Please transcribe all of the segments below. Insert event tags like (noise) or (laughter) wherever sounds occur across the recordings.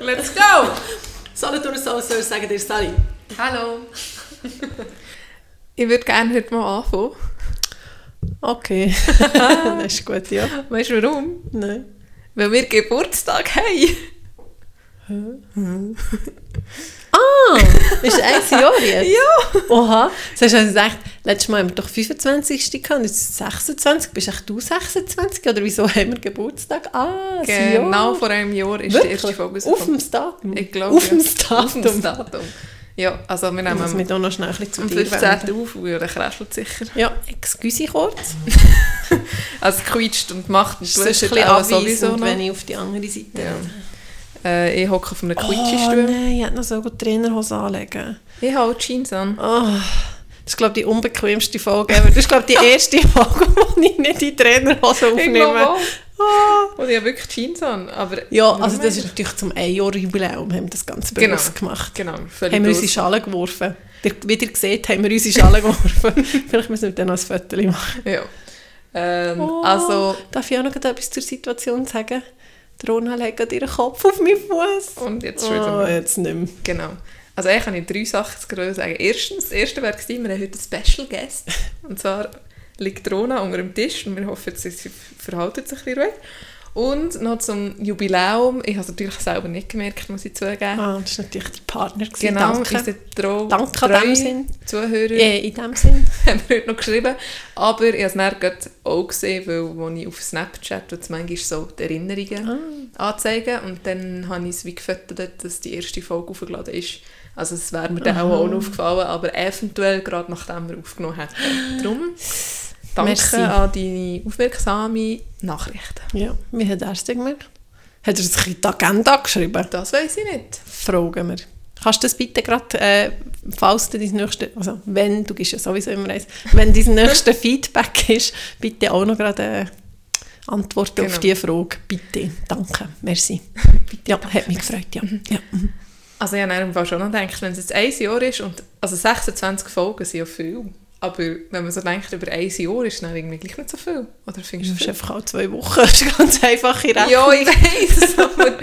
Let's go! Solothurn Soul Search sagen dir Sally. Hallo! ich würde gerne heute mal anfangen. Okay, (laughs) das ist gut, ja. Weißt du warum? Nein. Weil wir Geburtstag haben. Ah, ist ein Jahr jetzt? (laughs) Ja! Oha. Das hast du gesagt, letztes Mal haben wir doch 25. gehabt, jetzt 26. Bist echt du 26? Oder wieso haben wir Geburtstag? Ah, Genau Jahr. vor einem Jahr ist Wirklich? die erste Folge Auf dem Datum? Ich glaube, Auf dem ja. Datum. Auf dem Datum. Ja, also wir nehmen muss am, mich da noch schnell ein bisschen zu am dir 15. wenden. auf, weil der kräschelt sicher. Ja, excuse kurz. (laughs) Also quietscht und macht und Das hast ein bisschen auch sowieso noch. wenn ich auf die andere Seite Ja. Äh, ich hocke auf einem Oh Quietschestuhl. nein, ich hätte noch so gut Trainerhose anlegen. ich habe Jeans an. Oh, das ist, glaube ich, die unbequemste Folge ever. Das ist, glaube ich, die (laughs) erste Folge, wo ich nicht die Trainerhose aufnehme. Und ich habe wirklich Jeans an. Aber Ja, also das ist natürlich zum Ein-Jahr-Jubiläum haben wir das Ganze Genau. bewusst gemacht. Genau, völlig Haben wir unsere. Schalen geworfen. Wie ihr seht, haben wir unsere Schalen (laughs) geworfen. Vielleicht müssen wir dann noch ein Foto machen. Ja. Ähm, Oh, Also, Darf ich auch noch etwas zur Situation sagen? Die Rona legt gerade ihren Kopf auf meinen Fuß. und jetzt schon Oh, jetzt nicht mehr. Genau. Also eigentlich kann ich drei Sachen zu sagen. Erstens, das erste wäre gewesen, wir haben heute einen Special Guest. Und zwar liegt Rona unter dem Tisch und wir hoffen, sie verhalten sich ein bisschen ruhig. Und noch zum Jubiläum. Ich habe es natürlich selber nicht gemerkt, muss ich zugeben. Ah, das war natürlich der Partner. gewesen. Genau, Danke. unsere trau Danke in dem Sinn. Zuhörer Äh, in dem Sinn. haben wir heute noch geschrieben. Aber ich habe es dann auch gesehen, weil als ich auf Snapchat und manchmal so die Erinnerungen Ah. anzeigen und dann habe ich es wie gefüttert, dass die erste Folge aufgeladen ist. Also es wäre mir dann auch, auch aufgefallen, aber eventuell gerade nachdem wir aufgenommen hätten. Darum danke Merci. an deine aufmerksame Nachrichten. Ja, wie hat er es gemerkt? Hat er sich in die Agenda geschrieben? Das weiß ich nicht. Fragen wir. Kannst du das bitte gerade, äh, falls du dein nächste, also wenn, du gibst ja sowieso immer eins, wenn dein nächste (laughs) Feedback ist, bitte auch noch gerade äh, antworten auf Genau. diese Frage. Bitte, danke, merci. (laughs) ja, hat mich gefreut, ja. ja. Also ich habe dann schon noch gedacht, wenn es jetzt ein Jahr ist und also 26 Folgen sind ja viel. Aber wenn man so denkt, über ein Jahr ist dann irgendwie gleich nicht so viel. Oder findest Das du ist viel? einfach auch zwei Wochen, (laughs) das ist ganz einfache Rechnung. Ja, ich weiß aber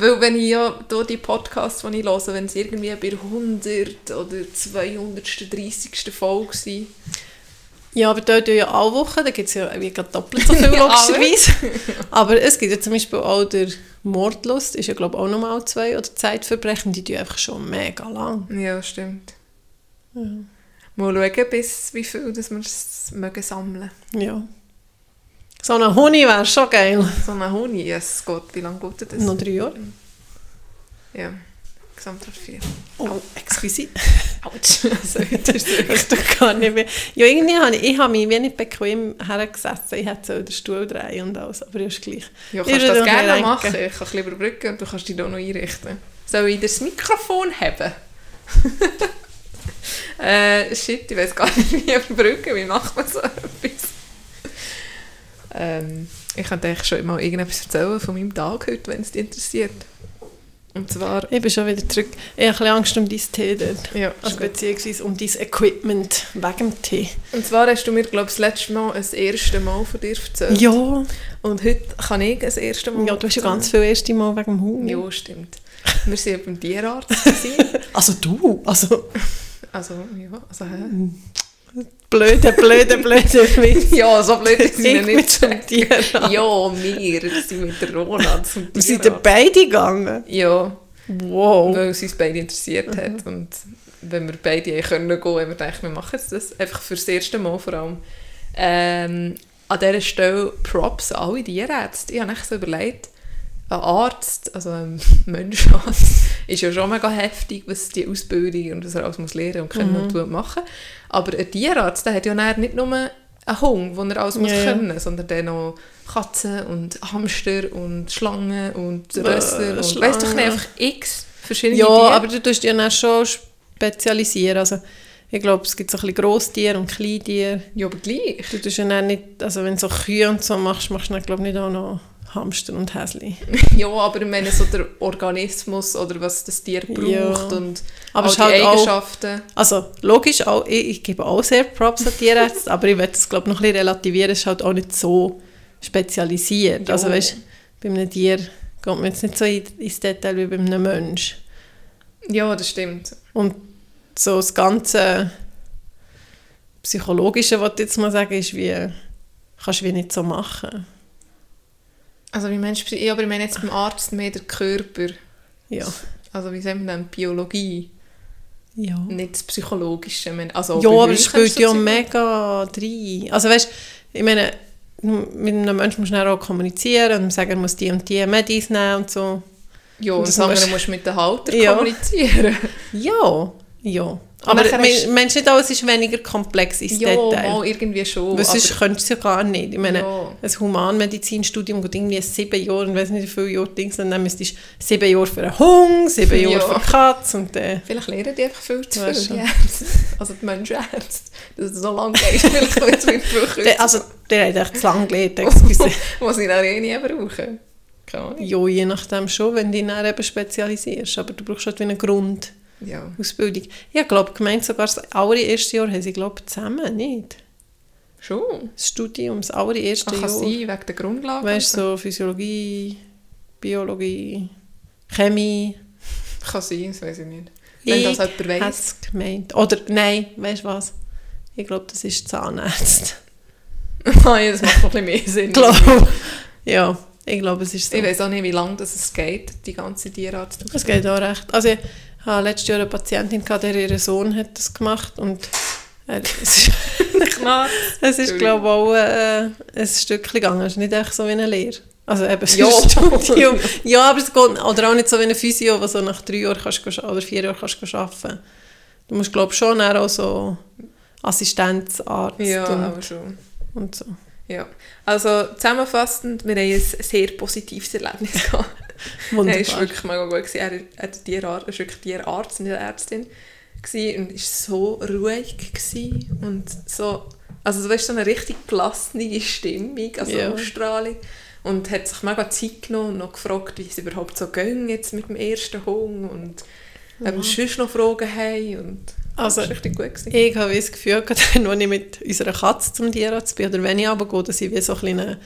weil wenn ich ja hier die Podcasts, die ich höre, wenn es irgendwie bei der 100 oder 230. Folge sind, Ja, aber dort ja alle Wochen, da gibt es ja wie gerade doppelt so (laughs) viel, Ja, logischerweise. (laughs) aber es gibt ja zum Beispiel auch der Mordlust, ist ja glaube ich auch nochmal zwei oder Zeitverbrechen, die tun einfach schon mega lang. ja, stimmt. Mal schauen, bis wie viel dass wir es mögen sammeln. Ja. So ein Huni wäre schon geil. So ein Honig, yes, Gott, wie lange geht das? Noch drei Jahre. Ja, Gesamtrat vier. Oh, exquisit. Autsch. (laughs) Also, das ist (laughs) Ich doch gar nicht mehr. Ja, irgendwie habe ich, ich habe mich wie nicht bequem hergesessen. Ich hätte so den Stuhl drehen und alles, aber ist gleich. Ja, Ich kannst würde das gerne machen. Ich kann ein überbrücken und du kannst dich da noch einrichten. Soll ich das Mikrofon haben? (laughs) äh, shit, ich weiß gar nicht, wie überbrücken. Wie macht man so etwas? Ähm, ich könnte eigentlich schon mal irgendetwas erzählen von meinem Tag heute, wenn es dich interessiert. Und zwar... Ich bin schon wieder zurück. Ich habe ein bisschen Angst um dein Tee dort. Ja, Also beziehungsweise um dein Equipment wegen dem Tee. Und zwar hast du mir, glaube ich, das letzte Mal das erste Mal von dir erzählt. Ja. Und heute kann ich das erste Mal Ja, du hast ja ganz viel erste Mal wegen dem Hund. Ja, stimmt. Wir waren beim Tierarzt. (laughs) Also du, also Also, ja, also, hä? Blöde, blöde, blöde (laughs) Witz. Ja, so blöd sind wir Ich nicht. zum Tierarzt. Ja, wir sind mit der Rona zum Wir sind beide gegangen. Ja, Wow. weil es uns beide interessiert hat. Und wenn wir beide haben können gehen, haben wir gedacht, wir machen das. Einfach für das erste Mal vor allem. Ähm, an dieser Stelle Props an alle Tierärzte. Ich habe echt so überlegt, ein Arzt, also ein (laughs) Menschenarzt, ist ja schon mega heftig, was die Ausbildung und was er alles muss lernen und können und tun machen. Aber ein Tierarzt, der hat ja nicht nur einen Hund, den er alles muss Ja, ja. können, sondern dann noch Katzen und Hamster und Schlangen und Rösser und Schlangen. weißt du nicht, einfach x verschiedene Ja, Tiere. aber du tust dich ja dann schon spezialisieren. Also, ich glaube, es gibt so ein bisschen Grosstiere und Kleintiere. ja, aber gleich. Du tust ja nicht, also wenn du so Kühe und so machst, machst du dann, glaube ich, nicht auch noch Hamster und Häsli. (laughs) Ja, aber ich meine, so der Organismus oder was das Tier braucht Ja. und Aber die halt auch- Eigenschaften. Also logisch, auch, ich, ich gebe auch sehr Props an Tierärzte, aber ich werde es glaube noch ein bisschen relativieren, es ist halt auch nicht so spezialisiert. Ja. Also weißt, bei einem Tier geht man jetzt nicht so in- ins Detail wie bei einem Menschen. Ja, das stimmt. Und so das ganze Psychologische, was ich jetzt mal sagen, ist wie, kannst du wie nicht so machen. Also wie meinst du, ja, aber ich meine jetzt beim Arzt mehr der Körper. Ja. Also wie sagen wir denn, Biologie, Ja. nicht das Psychologische. Also Ja, aber es spielt du ja mega rein. Also weißt, ich meine, mit einem Menschen musst du dann auch kommunizieren und sagen, er muss die und die Medis nehmen und so. Ja, Und das andere musst- musst du mit den Halter Ja. kommunizieren. Ja, ja. Aber meinst du nicht, alles ist weniger komplex ins ja, Detail? mal irgendwie schon. Weil sonst könntest du es ja gar nicht. Ich meine, Ja. ein Humanmedizinstudium geht irgendwie sieben Jahre, und weiß nicht wie viele Jahre Dings, dann müsstest du sieben Jahre für einen Hund, sieben Ja. Jahre für eine Katze und äh, Vielleicht lernen die einfach viel zu viel. (laughs) Also die Menschenärzte. Dass es so lange geht, (laughs) vielleicht wird es mit kürzer, also der hat echt zu lange gelernt, (laughs) excuse. was sie dann eh nie brauchen. Ahnung. ja, je nachdem schon, wenn du dich dann eben spezialisierst, aber du brauchst halt wie eine Grundausbildung. Ja, Ich glaube, gemeint sogar das allererste Jahr haben sie, glaube zusammen, nicht? schon. Das Studium, das allererste Ach, kann Jahr. sein, wegen der Grundlage. Weißt du, so Physiologie, Biologie, Chemie. Kann sein, das weiß ich nicht. Wenn das jemand hätte weiss. es gemeint. Oder, nein, weißt du was? Ich glaube, das ist Zahnarzt. (laughs) ah, ja, das macht noch ein bisschen mehr Sinn. Ich glaube. (laughs) Ja, ich glaube, es ist so. Ich weiß auch nicht, wie lange das es geht, die ganze Tierarzt. Es geht auch recht. Also ich hatte letztes Jahr eine Patientin, gehabt, der ihr Sohn hat das gemacht und er, (laughs) es ist, es ist glaube ich, auch äh, ein Stückchen gegangen. Es ist nicht echt so wie eine Lehre. Also eben Ja. ein Studium. Ja, aber es geht, oder auch nicht so wie eine Physio, wo so nach drei Jahren kannst du, oder vier Jahren kannst du arbeiten. Du musst glaube ich schon auch so Assistenzarzt Ja, und, aber schon. und so. Ja. Also zusammenfassend, wir haben ein sehr positives Erlebnis (laughs) gehabt. (laughs) Er war Wunderbar. wirklich mega gut. Gewesen. Er er Tierarzt, er ist wirklich Tierarzt, nicht Ärztin. Gewesen und war so ruhig. Gewesen. Und so, also du weißt, so eine richtig gelassene Stimmung, also Ja. Ausstrahlung. Und hat sich mega Zeit genommen und noch gefragt, wie es überhaupt so ging jetzt mit dem ersten Hund und ob wir sonst noch Fragen haben. Und Also, das war richtig gut. Gewesen. Ich habe das Gefühl, (laughs) gehabt, wenn ich mit unserer Katze zum Tierarzt bin, oder wenn ich runtergehe, dass ich wie so ein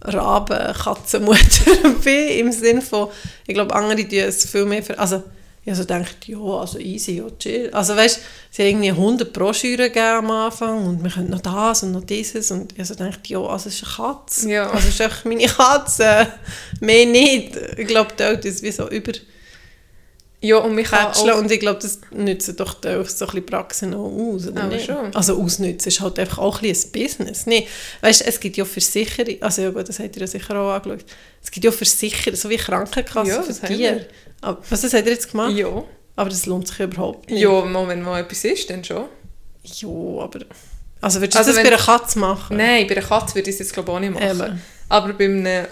eine Raben-Katzenmutter (laughs) bin, im Sinne von, ich glaube, andere tun es viel mehr, für, also ich also gedacht, ja, also easy, ja, chill. Also weißt, sie haben irgendwie 100 Broschüren gegeben am Anfang und wir können noch das und noch dieses und ich also gedacht, ja, also es ist eine Katze. Ja. Also es ist echt meine Katze, mehr nicht. Ich glaube, da ist wie so über Ja, und mich auch und ich glaube, das nützen doch so ein bisschen Praxen auch aus, oder nicht? schon. Also ausnützen ist halt einfach auch ein bisschen ein Business. Nee, weißt, es gibt ja Versicherungen, also ja gut, das habt ihr ja sicher auch angeschaut, es gibt ja Versicherungen, so wie Krankenkassen Ja, für Tiere. Aber, was das habt ihr jetzt gemacht? Ja. Aber das lohnt sich überhaupt nicht. Ja, wenn mal etwas ist, dann schon. Ja, aber... Also würdest du Also das wenn- bei einer Katze machen? Nein, bei einer Katze würde ich es jetzt glaube ich auch nicht machen. Eben. Aber bei einem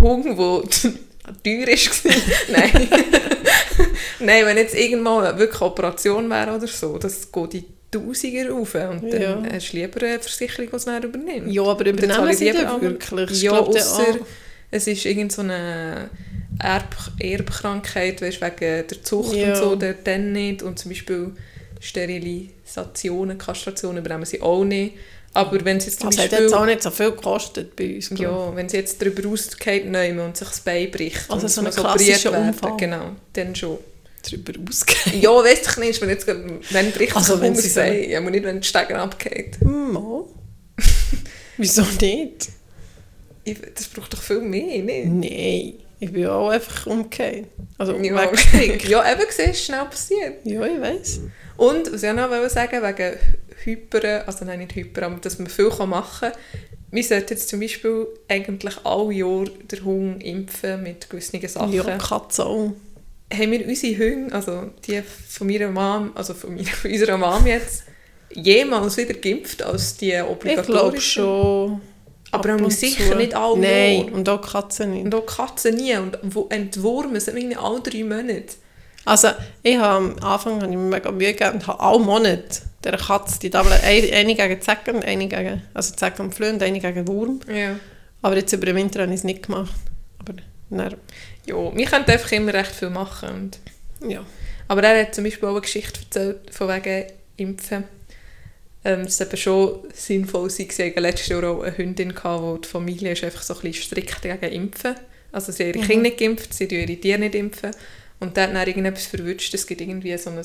Hund, der (laughs) teuer war, (laughs) nein. (laughs) (laughs) nein, wenn jetzt irgendwann wirklich eine Operation wäre oder so, das geht in Tausiger rauf und dann Ja. hast du lieber eine Versicherung, die es dann übernimmt. Ja, aber dann übernehmen sie einmal- wirklich? Ich Ja, ausser auch- es ist irgend so eine Erb Erbkrankheit, weißt, wegen der Zucht Ja. und so, der dann nicht. Und zum Beispiel Sterilisationen, Kastrationen übernehmen sie auch nicht. Aber wenn sie jetzt zum hat Beispiel... jetzt auch nicht so viel gekostet bei uns. glaub. Ja, wenn sie jetzt darüber rausgeht nehmen und sich das Bein bricht Also so es ein operiert klassischer Unfall. Genau, dann schon. Darüber ausgehen. Ja, weiss ich nicht, wenn jetzt wenn bricht Also wenn sie so- Bein, ja, aber nicht, wenn der Steiger abgeht. Mal. (laughs) Wieso nicht? Ich- Das braucht doch viel mehr, nicht? Nein, ich bin auch einfach umgekehrt. Also Ja, ja, eben gesehen, ist schnell passiert. ja, ich weiß. Und, was ich auch noch sagen wegen Hyper, also nein, nicht Hyper, aber dass man viel machen kann. Wir sollten jetzt zum Beispiel eigentlich alle Jahre den Hund impfen mit gewissen Sachen. Ja, Katze auch. haben wir unsere Hunde, also die von meiner Mom, also von, meiner, (laughs) von unserer Mom jetzt, jemals wieder geimpft als die Ich glaube obligatorischen? schon. Aber ab auch und sicher nicht alle Nein, Jahre. und auch Katzen nicht. Und auch Katzen nie. Und entwurmen sind alle drei Monate. Also, ich habe am Anfang habe ich mir mega Mühe gegeben und habe alle Monate der Katze die Tablet, eine, gegen Zecken, eine gegen, also Zecken und Flöhen, eine gegen Wurm. Ja. Aber jetzt über den Winter habe ich es nicht gemacht. Aber dann, Ja, wir können einfach immer recht viel machen. Ja. Aber er hat zum Beispiel auch eine Geschichte erzählt, von wegen Impfen. Ähm, es war schon sinnvoll. Sie hatten letztes Jahr auch eine Hündin, gehabt, wo die Familie ist einfach so ein bisschen strikt gegen Impfen Also sie haben ihre Mhm. Kinder nicht geimpft, sie impfen ihre Tiere nicht. Impfen. Und dann hat dann irgendetwas verwünscht. Es gibt irgendwie so ein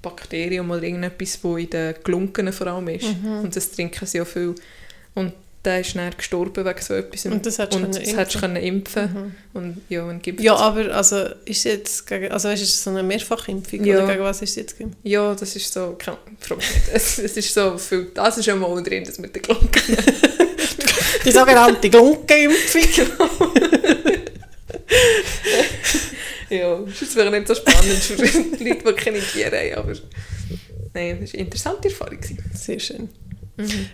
Bakterium oder irgendetwas, das in den Gelunkenen vor allem ist. Mhm. Und das trinken sie auch viel. Und der ist dann gestorben wegen so etwas. Und das hättest du Und können das du können impfen Mhm. Und ja, wenn geimpft Ja, aber also ist jetzt gegen, also ist es so eine Mehrfachimpfung Ja. oder gegen was ist es jetzt geimpft? Ja, das ist so, keine Ahnung. Es, es ist so viel, das ist ja mal drin, das mit den Glocken. Die sogenannte Glunkenimpfung. (laughs) ja, das vielleicht nicht so spannend für (laughs) die Leute, die keine Tiere haben, aber nein, das war eine interessante Erfahrung. Sehr schön.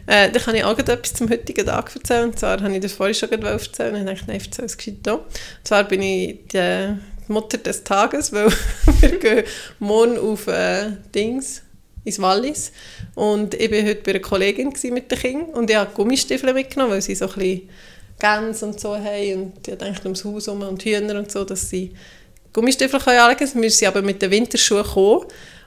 Äh, dann kann ich auch etwas zum heutigen Tag erzählen. Und zwar habe ich das vorhin schon erzählen und dachte, nein, erzähl es gescheit hier. Und zwar bin ich die Mutter des Tages, (laughs) weil wir gehen morgen auf äh, Dings, ins Wallis. Und ich war heute bei einer Kollegin mit den Kindern und ich habe Gummistiefel mitgenommen, weil sie so ein bisschen Gänse und so haben und ich dachte ums Haus herum und Hühner und so, dass sie Gummistiefel anlegen können. Wir sind aber mit den Winterschuhen gekommen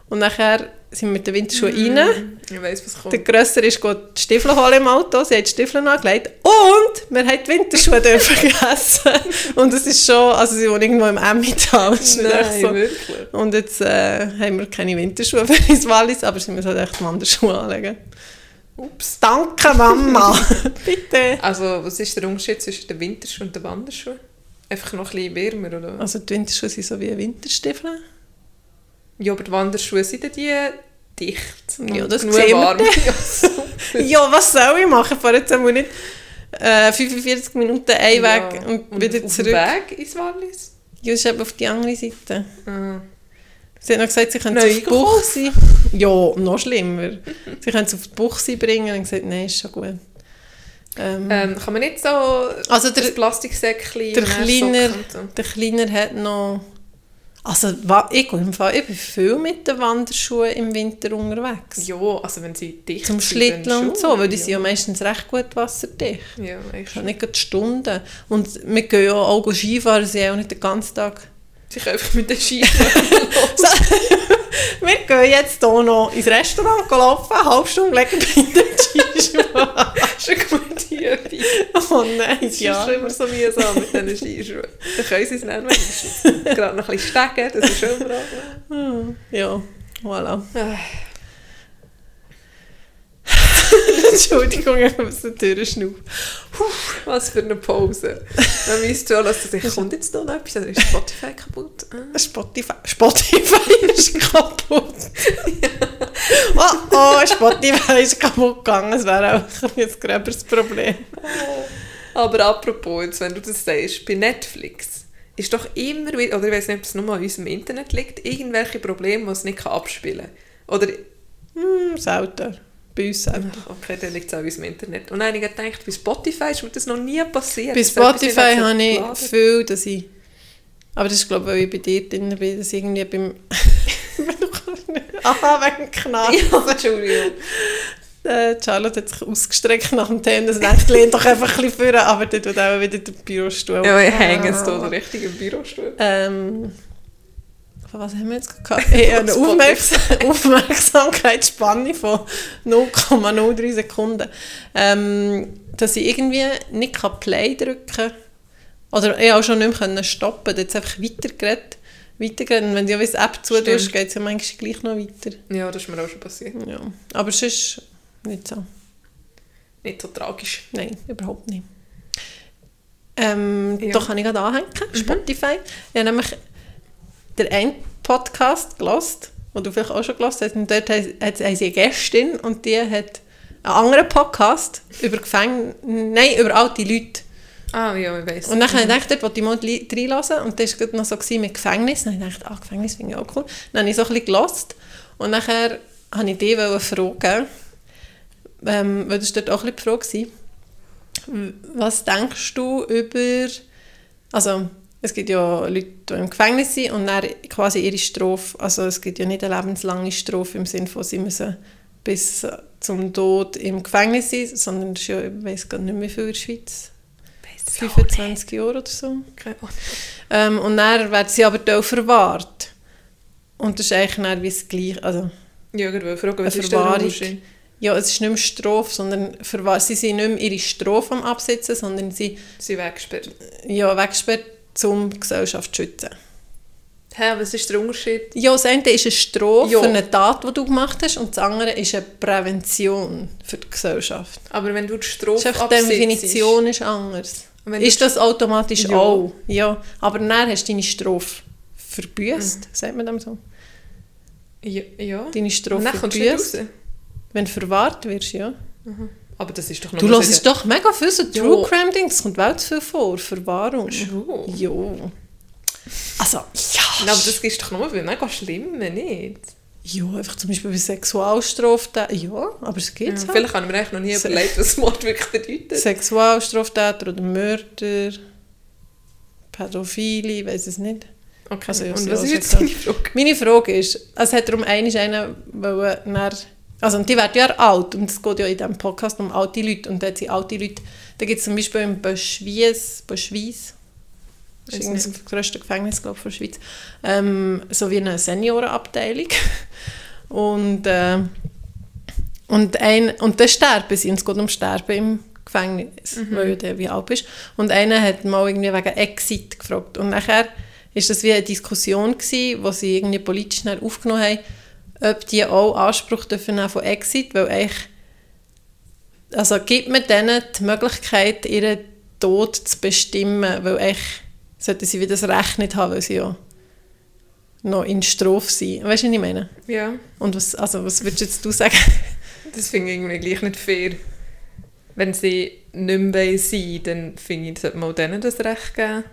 und nachher sind wir mit den Winterschuhen rein Ich weiss, was kommt. der Grösser ist die Stiefel holen im Auto, sie hat die Stiefel angelegt und wir haben die Winterschuhe (laughs) vergessen. Und es ist schon, also sie wohnen irgendwo im Emmental. Nein, so. wirklich. Und jetzt äh, haben wir keine Winterschuhe für ins Wallis, aber sie müssen halt echt Wanderschuhe anlegen. Ups. Danke Mama! (laughs) Bitte! Also, was ist der Unterschied zwischen den Winterschuhen und den Wanderschuhen? Einfach noch ein bisschen wärmer, oder? Also die Winterschuhe sind so wie Winterstiefel. Ja, aber die Wanderschuhe sind dann die dicht. Ja, das sehen wir warm. (laughs) Ja, was soll ich machen? Ich fahre jetzt einmal nicht äh, 45 Minuten einen Ja. Weg und, Und wieder zurück. Weg ins Wallis? Ja, ist eben auf die andere Seite. Ah. Sie hat noch gesagt, sie können es auf die Buchse... Ja, noch schlimmer. sie können es auf die Buchse bringen und gesagt, nein, ist schon gut. Ähm, Ähm, kann man nicht so also der, das Plastiksäckchen der Kleiner- so? der Kleiner hat noch... Also ich, im Fall, ich bin viel mit den Wanderschuhen im Winter unterwegs. Ja, also wenn sie dicht Zum sind, Schlitteln dann und so, weil die sind ja meistens recht gut wasserdicht. Ja, schon. nicht gerade Stunden. Und wir gehen ja auch Skifahren, sie haben auch nicht den ganzen Tag... Sie können einfach mit den Ski So, wir gehen jetzt hier noch ins Restaurant laufen, eine halbe Stunde legen (laughs) in den Skischuhe. Das ist eine gute Übung. Oh nein, Es ja. ist schon immer so mühsam mit diesen Skischuhen. Dann können sie es nennen, wenigstens. Gerade noch ein bisschen stecken, das ist schon brav. Ja, voilà. (laughs) Entschuldigung, ich muss die Tür schnaufen. Was für eine Pause. Dann müsst ihr lassen, sich kommt jetzt noch etwas, oder ist Spotify kaputt? Ah. Spotify, Spotify (laughs) ist kaputt. oh, oh, Spotify ist kaputt gegangen. Das wäre auch ein gröberes Problem. Aber apropos, jetzt, wenn du das sagst, bei Netflix ist doch immer wieder, oder ich weiß nicht, ob es nur an unserem Internet liegt, irgendwelche Probleme, die es nicht abspielen kann. Oder, Hm, selten. Bei uns selten. okay, dann liegt es an unserem Internet. Und ich gedacht, bei Spotify ist mir das noch nie passiert. Bei Spotify habe ich geladen. viel, dass ich... Aber das ist, glaube ich, weil ich bei dir drin bin, dass ich irgendwie beim... Aha, wegen Knall. Ja, Entschuldigung. Äh, Charlotte hat sich ausgestreckt nach dem Tennis und dachte, lehnt doch einfach ein bisschen vor, aber dort wird auch wieder der Bürostuhl. Ja, ich hänge jetzt hier der richtige Bürostuhl. Ähm, von was haben wir jetzt gehabt? (laughs) Habe eine. Aufmerksam Aufmerksamkeitsspanne von (laughs) 0,03 Sekunden. Ähm, dass ich irgendwie nicht Play drücken kann. Oder ich auch schon nicht mehr stoppen Jetzt einfach weitergeredet. Weitergeredet. Und wenn du ja die App zutust, Stimmt. geht es ja manchmal gleich noch weiter. Ja, das ist mir auch schon passiert. Ja. Aber sonst nicht so. Nicht so tragisch. Nein, überhaupt nicht. Ähm, Ja. Mhm. Da kann ich gerade anhängen, Spotify. Ich habe nämlich den einen Podcast gelost, den du vielleicht auch schon gelost hast. Und dort hat sie eine Gästin und die hat einen anderen Podcast über Gefängnis, nein, über alte Leute. Ah, ja, ich weiss. Und dann habe ich gedacht, dort wollte ich mal reinhören und das war noch so mit Gefängnis. Dann habe ich gedacht, ah, Gefängnis finde ich auch cool. Dann habe ich so ein bisschen gelost und nachher wollte ich dich fragen, ähm, weil das dort auch ein bisschen die Frage war, was denkst du über, also es gibt ja Leute, die im Gefängnis sind und dann quasi ihre Strafe, also es gibt ja nicht eine lebenslange Strafe im Sinne von, sie müssen bis zum Tod im Gefängnis sein, sondern das ist ja, ich weiss gar nicht mehr viel in der Schweiz, Weiss es auch nicht. 25 Jahre oder so. Ahnung. Ähm, und dann werden sie aber auch verwahrt. Und das ist eigentlich dann wie das Gleiche, also Ja, ich wollte fragen, was Eine ist Verwahrung. Ja, es ist nicht mehr Strafe, sondern was sie sind nicht mehr ihre Strafe am Absitzen, sondern sie Sie weggesperrt. ja, weggesperrt, um die Gesellschaft zu schützen. Hä, was ist der Unterschied? Ja, das eine ist eine Strafe Ja. für eine Tat, die du gemacht hast, und das andere ist eine Prävention für die Gesellschaft. Aber wenn du die Strafe einfach, die absitzt, Definition ist anders. Ist das automatisch Ja. auch? Ja. Aber dann hast du deine Strafe verbüßt, sagt man dem so? Ja. ja. Deine Strafe verbüßt. Wenn du verwahrt wirst, ja. Aber das ist doch noch Du hörst so- doch mega viel so. True Crime Dings, das kommt weit zu viel vor, Verwahrung. Schon. Ja. Also, ja. Nein, aber das ist doch nur bei mega schlimm, nicht? ja, einfach zum Beispiel bei Sexualstraftätern. Ja, aber es gibt Ja, halt. vielleicht habe ich mir eigentlich noch nie Se- überlegt, was Mord wirklich bedeutet. Sexualstraftäter oder Mörder, Pädophile, ich weiß es nicht. Okay. Also, und was ist jetzt deine Frage? Meine Frage ist, es hat darum einmal einen wollen, dann- also und die werden ja alt und es geht ja in diesem Podcast um alte Leute und dort sind alte Leute, da gibt es zum Beispiel in Boschwies, Boschwies, das ist das grösste Gefängnis, glaube ich, der Schweiz, ähm, so wie eine Seniorenabteilung. (laughs) Und, äh, und, ein, und dann sterben sie und es geht um Sterben im Gefängnis, weil der wie alt ist und einer hat mal irgendwie wegen Exit gefragt. Und nachher ist das wie eine Diskussion gewesen, wo sie irgendwie politisch aufgenommen haben, ob die auch Anspruch dürfen haben von Exit, weil eigentlich also gibt man denen die Möglichkeit, ihren Tod zu bestimmen, weil eigentlich sollten sie wieder das Recht nicht haben, weil sie ja noch in Strophe sind. Weißt du, was ich meine? Ja, Und was, also, was würdest jetzt du sagen? (laughs) das finde ich irgendwie gleich nicht fair. Wenn sie nicht mehr sein wollen, dann finde ich, sollte man auch denen das Recht geben.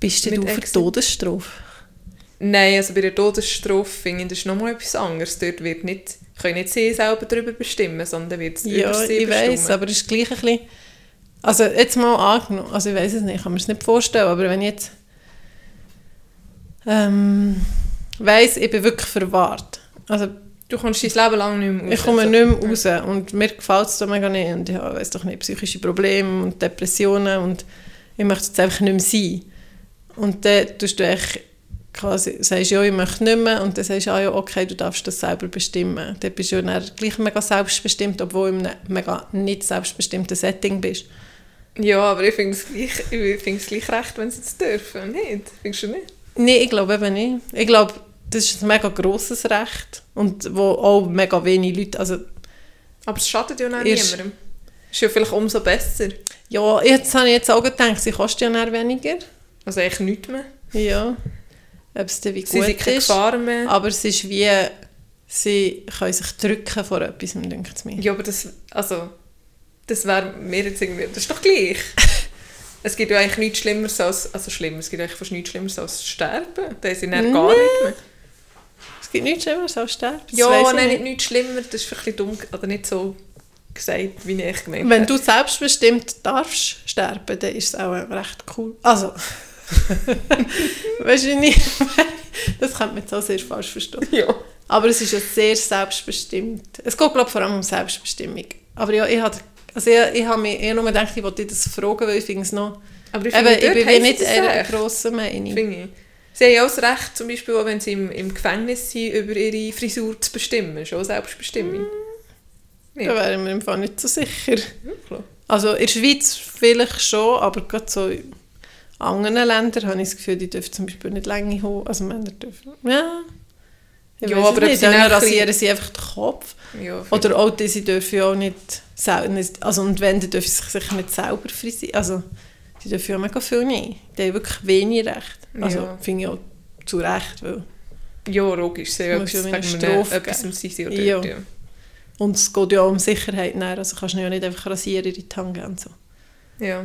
Bist du für? Todesstrafe? Nein, also bei der Todesstrafe finde ich, das ist nochmal etwas anderes. Dort wird nicht, können nicht sie selber darüber bestimmen, sondern wird es über Ja, sie ich weiß, aber es ist gleich ein bisschen... Also jetzt mal angenommen, also ich weiß es nicht, ich kann mir es nicht vorstellen, aber wenn ich jetzt ähm, weiss, ich bin wirklich verwahrt, also Du kommst dein Leben lang nicht mehr raus. ich komme Also, nicht mehr raus und mir gefällt es da mega nicht und ich habe, weiss doch nicht, psychische Probleme und Depressionen und ich möchte jetzt einfach nicht mehr sein. Und dann tust du echt quasi, sagst ja, ich möchte nicht mehr und dann sagst du, ah, ja, okay, du darfst das selber bestimmen. Dann bist du ja dann gleich mega selbstbestimmt, obwohl du in einem mega nicht selbstbestimmten Setting bist. Ja, aber ich finde es gleich, ich gleich recht, wenn sie es dürfen. Nicht? Findest du nicht? Nein, ich glaube eben nicht. Ich glaube, das ist ein mega grosses Recht und wo auch mega wenig Leute, also Aber es schadet ja auch niemandem. Ist ja vielleicht umso besser. ja, jetzt habe ich jetzt auch gedacht, sie kostet ja weniger. Also eigentlich nichts mehr. Ja. Ob es dann wie Sie gut ist. Gefahr mehr. Aber es ist wie, sie können sich drücken vor etwas, denkt es mir. Ja, aber das, also, das wäre mir jetzt irgendwie, das ist doch gleich. (laughs) es gibt ja eigentlich nichts Schlimmeres als, also schlimm, es gibt eigentlich fast nichts Schlimmeres als sterben. Da sind dann gar Nee. nicht mehr. Es gibt nichts Schlimmeres als sterben. das Ja, ich nein, nicht. nicht nichts schlimmer, das ist vielleicht ein bisschen dumm, oder nicht so gesagt, wie ich gemeint Wenn du selbstbestimmt darfst sterben, dann ist es auch recht cool. Also, (laughs) weißt du nicht, das könnte man jetzt auch sehr falsch verstehen. Ja. Aber es ist ja sehr selbstbestimmt. Es geht, glaube ich, vor allem um Selbstbestimmung. Aber ja, ich habe also ich, ich habe mir eher nur gedacht, ich wollte das fragen, weil ich finde es noch... Aber ich Eben, finde, ich dort bin nicht eine grosse Meinung. finde ich. Sie haben ja auch das Recht, zum Beispiel, auch wenn sie im, im Gefängnis sind, über ihre Frisur zu bestimmen. Schon Selbstbestimmung. Da Ja. wäre ich mir im Fall nicht so sicher. Wirklich? Also in der Schweiz vielleicht schon, aber gerade so anderen Ländern habe ich das Gefühl, die dürfen zum Beispiel nicht lange Haare, also Männer dürfen, ja. Ich Ja, aber nicht, dann dann rasieren sie einfach den Kopf. Ja, Oder auch die, sie dürfen ja auch nicht, also und wenn, dann dürfen sie sich nicht selber frisieren. Also sie dürfen ja mega viel nicht. Die haben wirklich wenig Recht. Also Ja. finde ich auch zu Recht, weil Ja, logisch. Sie haben etwas ja etwas geben. im Sisi oder Ja. dort, ja. und es geht ja auch um Sicherheit näher, also kannst du ja nicht einfach rasieren in die Tange und so. Ja.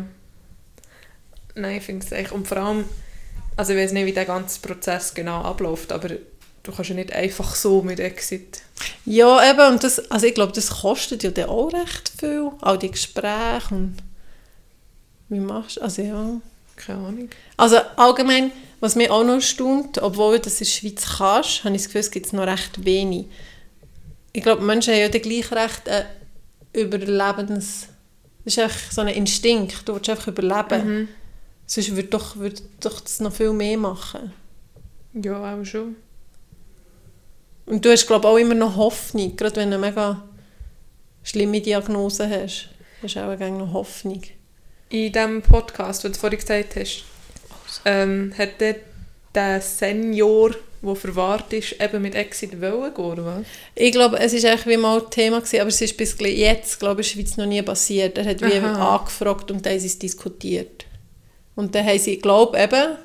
Nein, ich finde es echt. Und vor allem, also ich weiß nicht, wie der ganze Prozess genau abläuft, aber du kannst ja nicht einfach so mit Exit. Ja, eben, und das, also ich glaube, das kostet ja dann auch recht viel, all die Gespräche und wie machst du, also ja. Keine Ahnung. Also allgemein, was mich auch noch erstaunt, obwohl du das in der Schweiz kannst, habe ich das Gefühl, es gibt noch recht wenig. Ich glaube, Menschen haben ja dann gleich recht ein Überlebens... Das ist einfach so ein Instinkt, du willst einfach überleben. Mhm. Sonst würde doch, würde doch das noch viel mehr machen. Ja, auch schon. Und du hast, glaube ich, auch immer noch Hoffnung, gerade wenn du mega schlimme Diagnosen hast, hast du auch noch Hoffnung. In diesem Podcast, den du vorhin gesagt hast, ähm, hat der, der Senior, der verwahrt ist, eben mit Exit wollen gehen, oder? Ich glaube, es war eigentlich wie mal ein Thema, gewesen, aber es ist bis jetzt, glaube ich, in der Schweiz noch nie passiert. Er hat wie angefragt und dann sie es diskutiert. Und dann haben sie, ich glaube eben,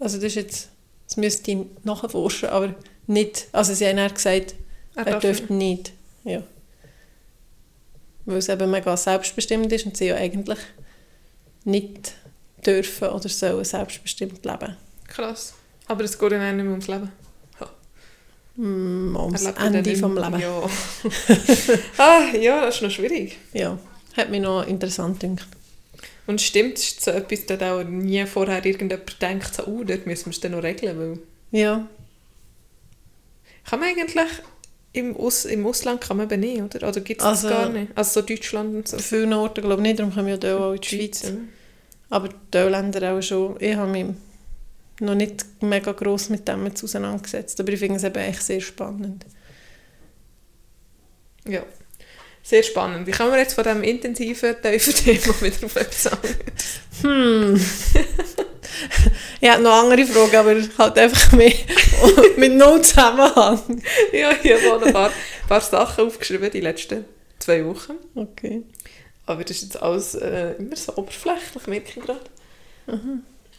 also das ist jetzt, das müsste ich nachforschen, aber nicht, also sie haben dann gesagt, Er er darf dürfte nicht. Ja. Weil es eben mega selbstbestimmt ist und sie ja eigentlich nicht dürfen oder sollen selbstbestimmt leben. Krass. Aber es geht auch nicht mehr ums Leben. Mm, Er ums Ende vom. Leben. Ja. (laughs) ah, ja, das ist noch schwierig. Ja, hat mich noch interessant gedacht. Und stimmt, ist so etwas, dass auch nie vorher irgendjemand denkt, so, oh, dort müssen wir es dann noch regeln, weil... Ja, Kann man eigentlich im, Aus im Ausland kann man eben nicht, oder? Oder gibt es Also- das gar nicht? Also so Deutschland und so. An vielen Orten glaube ich nicht, darum kommen ja auch in die Schweiz. oder? Aber die Länder auch schon. Ich habe mich noch nicht mega gross mit dem jetzt auseinandergesetzt, aber ich finde es eben echt sehr spannend. Ja. Sehr spannend. Wie kommen wir jetzt von diesem intensiven, tiefen Thema (laughs) wieder auf etwas anderes? Hm. ich habe noch andere Fragen, aber halt einfach mehr (laughs) mit null Zusammenhang. ja, ich habe auch ein paar, paar Sachen aufgeschrieben die letzten zwei Wochen. Okay. Aber das ist jetzt alles äh, immer so oberflächlich, merke ich gerade.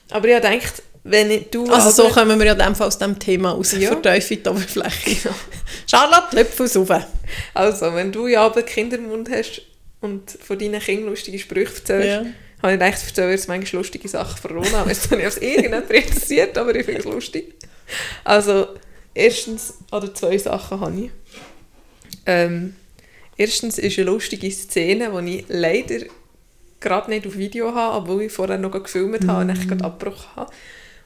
Aber ich habe gedacht, wenn ich, du... Also so kommen wir ja in dem Fall aus dem Thema raus, Ja. vertiefen in die Oberfläche. Charlotte, Löpfus rauf. Also, wenn du ja aber Kinder im Mund hast und von deinen Kindern lustige Sprüche erzählst, Ja. habe ich gedacht, ich erzähle jetzt manchmal lustige Sachen von Rona. Weißt du, nicht, ob es (laughs) irgendjemand interessiert, aber ich finde es lustig. Also, erstens, oder zwei Sachen habe ich. Ähm, erstens ist eine lustige Szene, die ich leider gerade nicht auf Video habe, obwohl ich vorher noch gefilmt habe und ich gerade abgebrochen habe.